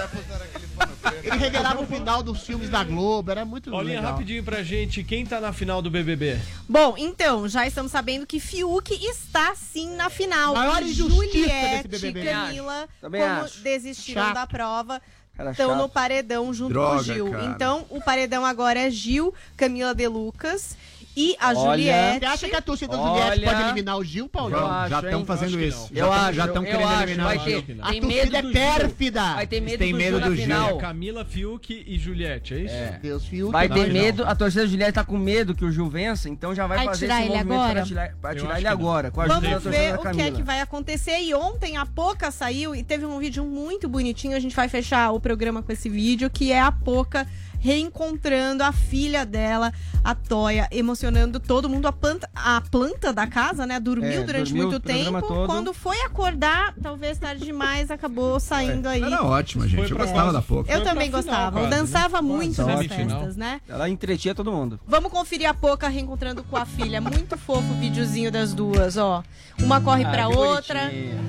Ele revelava o final dos filmes da Globo. Era muito Paulinha, legal. rapidinho pra gente, quem tá na final do BBB? Bom, então, já estamos sabendo que Fiuk está sim na final. Maior E injustiça Juliette e. Camila, Também como acho. desistiram Chato. da prova, Cara estão chato. no paredão junto com Droga, o Gil. cara. Então, o paredão agora é Gil, Camila De Lucas e a Olha. Juliette. Você acha que a torcida do Olha. Juliette pode eliminar o Gil, Paulo? Eu Já- já acho, estão hein? fazendo Acho que isso. não. Já Eu tão- acho, já estão eu querendo acho, eliminar vai o ter, Gil. A tem torcida é Gil. pérfida. Vai ter medo tem do medo Gil na do Gil. final. Camila, Fiuk e Juliette, é isso? É. Deus, Fiuk. Vai Não, ter não. medo, a torcida do Juliette tá com medo que o Gil vença, então já vai, Vai fazer tirar esse ele movimento agora? pra tirar, pra Eu tirar acho ele que não. agora, com a ajuda da Vamos torcida ver da o que é que vai acontecer. E ontem a Poca saiu e teve um vídeo muito bonitinho. A gente vai fechar o programa com esse vídeo, que é a Poca reencontrando a filha dela, a Toya, emocionando todo mundo. A planta, a planta da casa, né? Dormiu É, durante dormiu muito tempo. todo. Quando foi acordar, talvez tarde demais, acabou saindo aí. Era ótima, gente. Eu pra gostava da pouco. Eu Foi também final, gostava. Eu quase, né? dançava Quase muito nas festas, né? Ela entretia todo mundo. Vamos conferir a Poca reencontrando com a filha. Muito fofo o videozinho das duas, ó. Uma corre pra Ah, outra. bonitinha.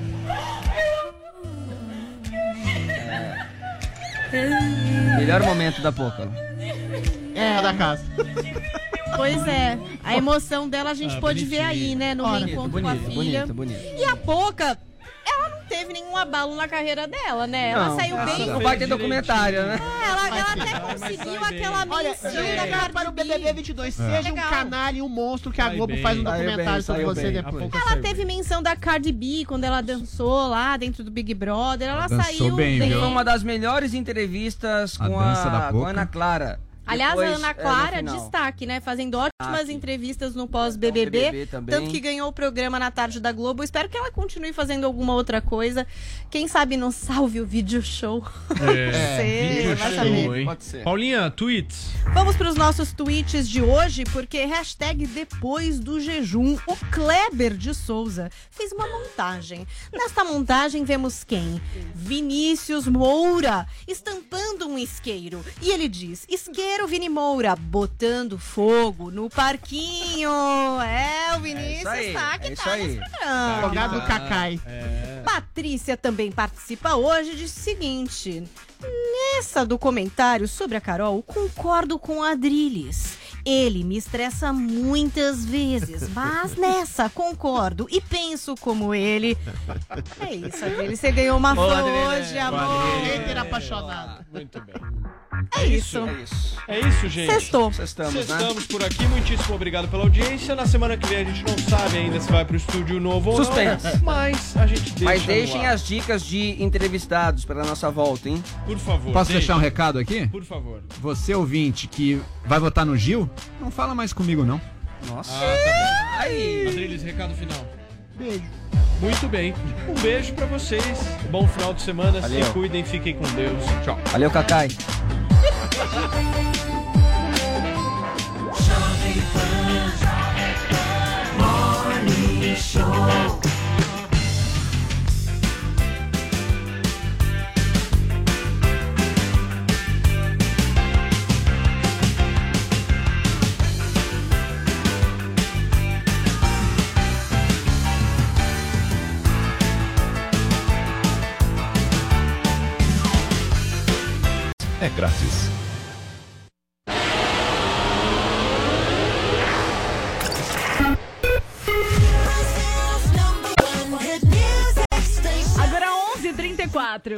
Melhor momento da Poca. É, da casa. Pois é. A emoção dela a gente Ah, pode ver aí, né? No Ora, reencontro com a bonito, filha. bonito, bonito. E a Poca, teve nenhum abalo na carreira dela, né? Ela Não, saiu bem. Não vai ter documentário, né? É, ela, ela até conseguiu aquela eu da para o. BBB 22. Seja um canalha e um monstro que a Globo faz um documentário sobre você depois. Ela teve menção da Cardi B quando ela dançou lá dentro do Big Brother. Ela saiu bem? Foi uma das melhores entrevistas A com a Ana Clara. Aliás, Depois, a Ana é, Clara, final. destaque, né? Fazendo ótimas Destaque. entrevistas no BBB pós-BBB. também. Tanto que ganhou o programa na tarde da Globo. Espero que ela continue fazendo alguma outra coisa. Quem sabe não salve o vídeo show. É, Sei, vídeo vai show, saber. hein? Pode ser. Paulinha, tweets. Vamos para os nossos tweets de hoje, porque hashtag depois do jejum, o Kleber de Souza fez uma montagem. Nesta montagem vemos quem? Vinícius Moura, estampando um isqueiro. E ele diz, isqueiro Vini Moura, botando fogo no parquinho. É, o Vinícius aí, tá que é isso tá aí. nesse programa. Advogado do Cacai. Patrícia também participa hoje e o seguinte: nessa do comentário sobre a Carol, concordo com a Adriles. Ele me estressa muitas vezes, mas <laughs> nessa concordo e penso como ele. É isso, Adriles. Você ganhou uma Boa, fã hoje, Boa, amor. Hater apaixonado. Muito bem. É isso. É isso. É isso, gente. Sextou. Estamos, né? Estamos por aqui. Muitíssimo obrigado pela audiência. Na semana que vem a gente não sabe ainda se vai pro estúdio novo ou Suspense. não. Mas a gente deixa. Mas deixem as dicas de entrevistados para a nossa volta, hein? Por favor. Posso deixa. deixar um recado aqui? Por favor. Você ouvinte que vai votar no Gil, não fala mais comigo, não. Nossa. Ah, tá bem. Ai. Adriles, recado final. Beijo. Muito bem. Um beijo pra vocês. Bom final de semana. Valeu. Se cuidem. Fiquem com Deus. Tchau. Valeu, Cacai. Morning Show. é grátis. Agora 11:34.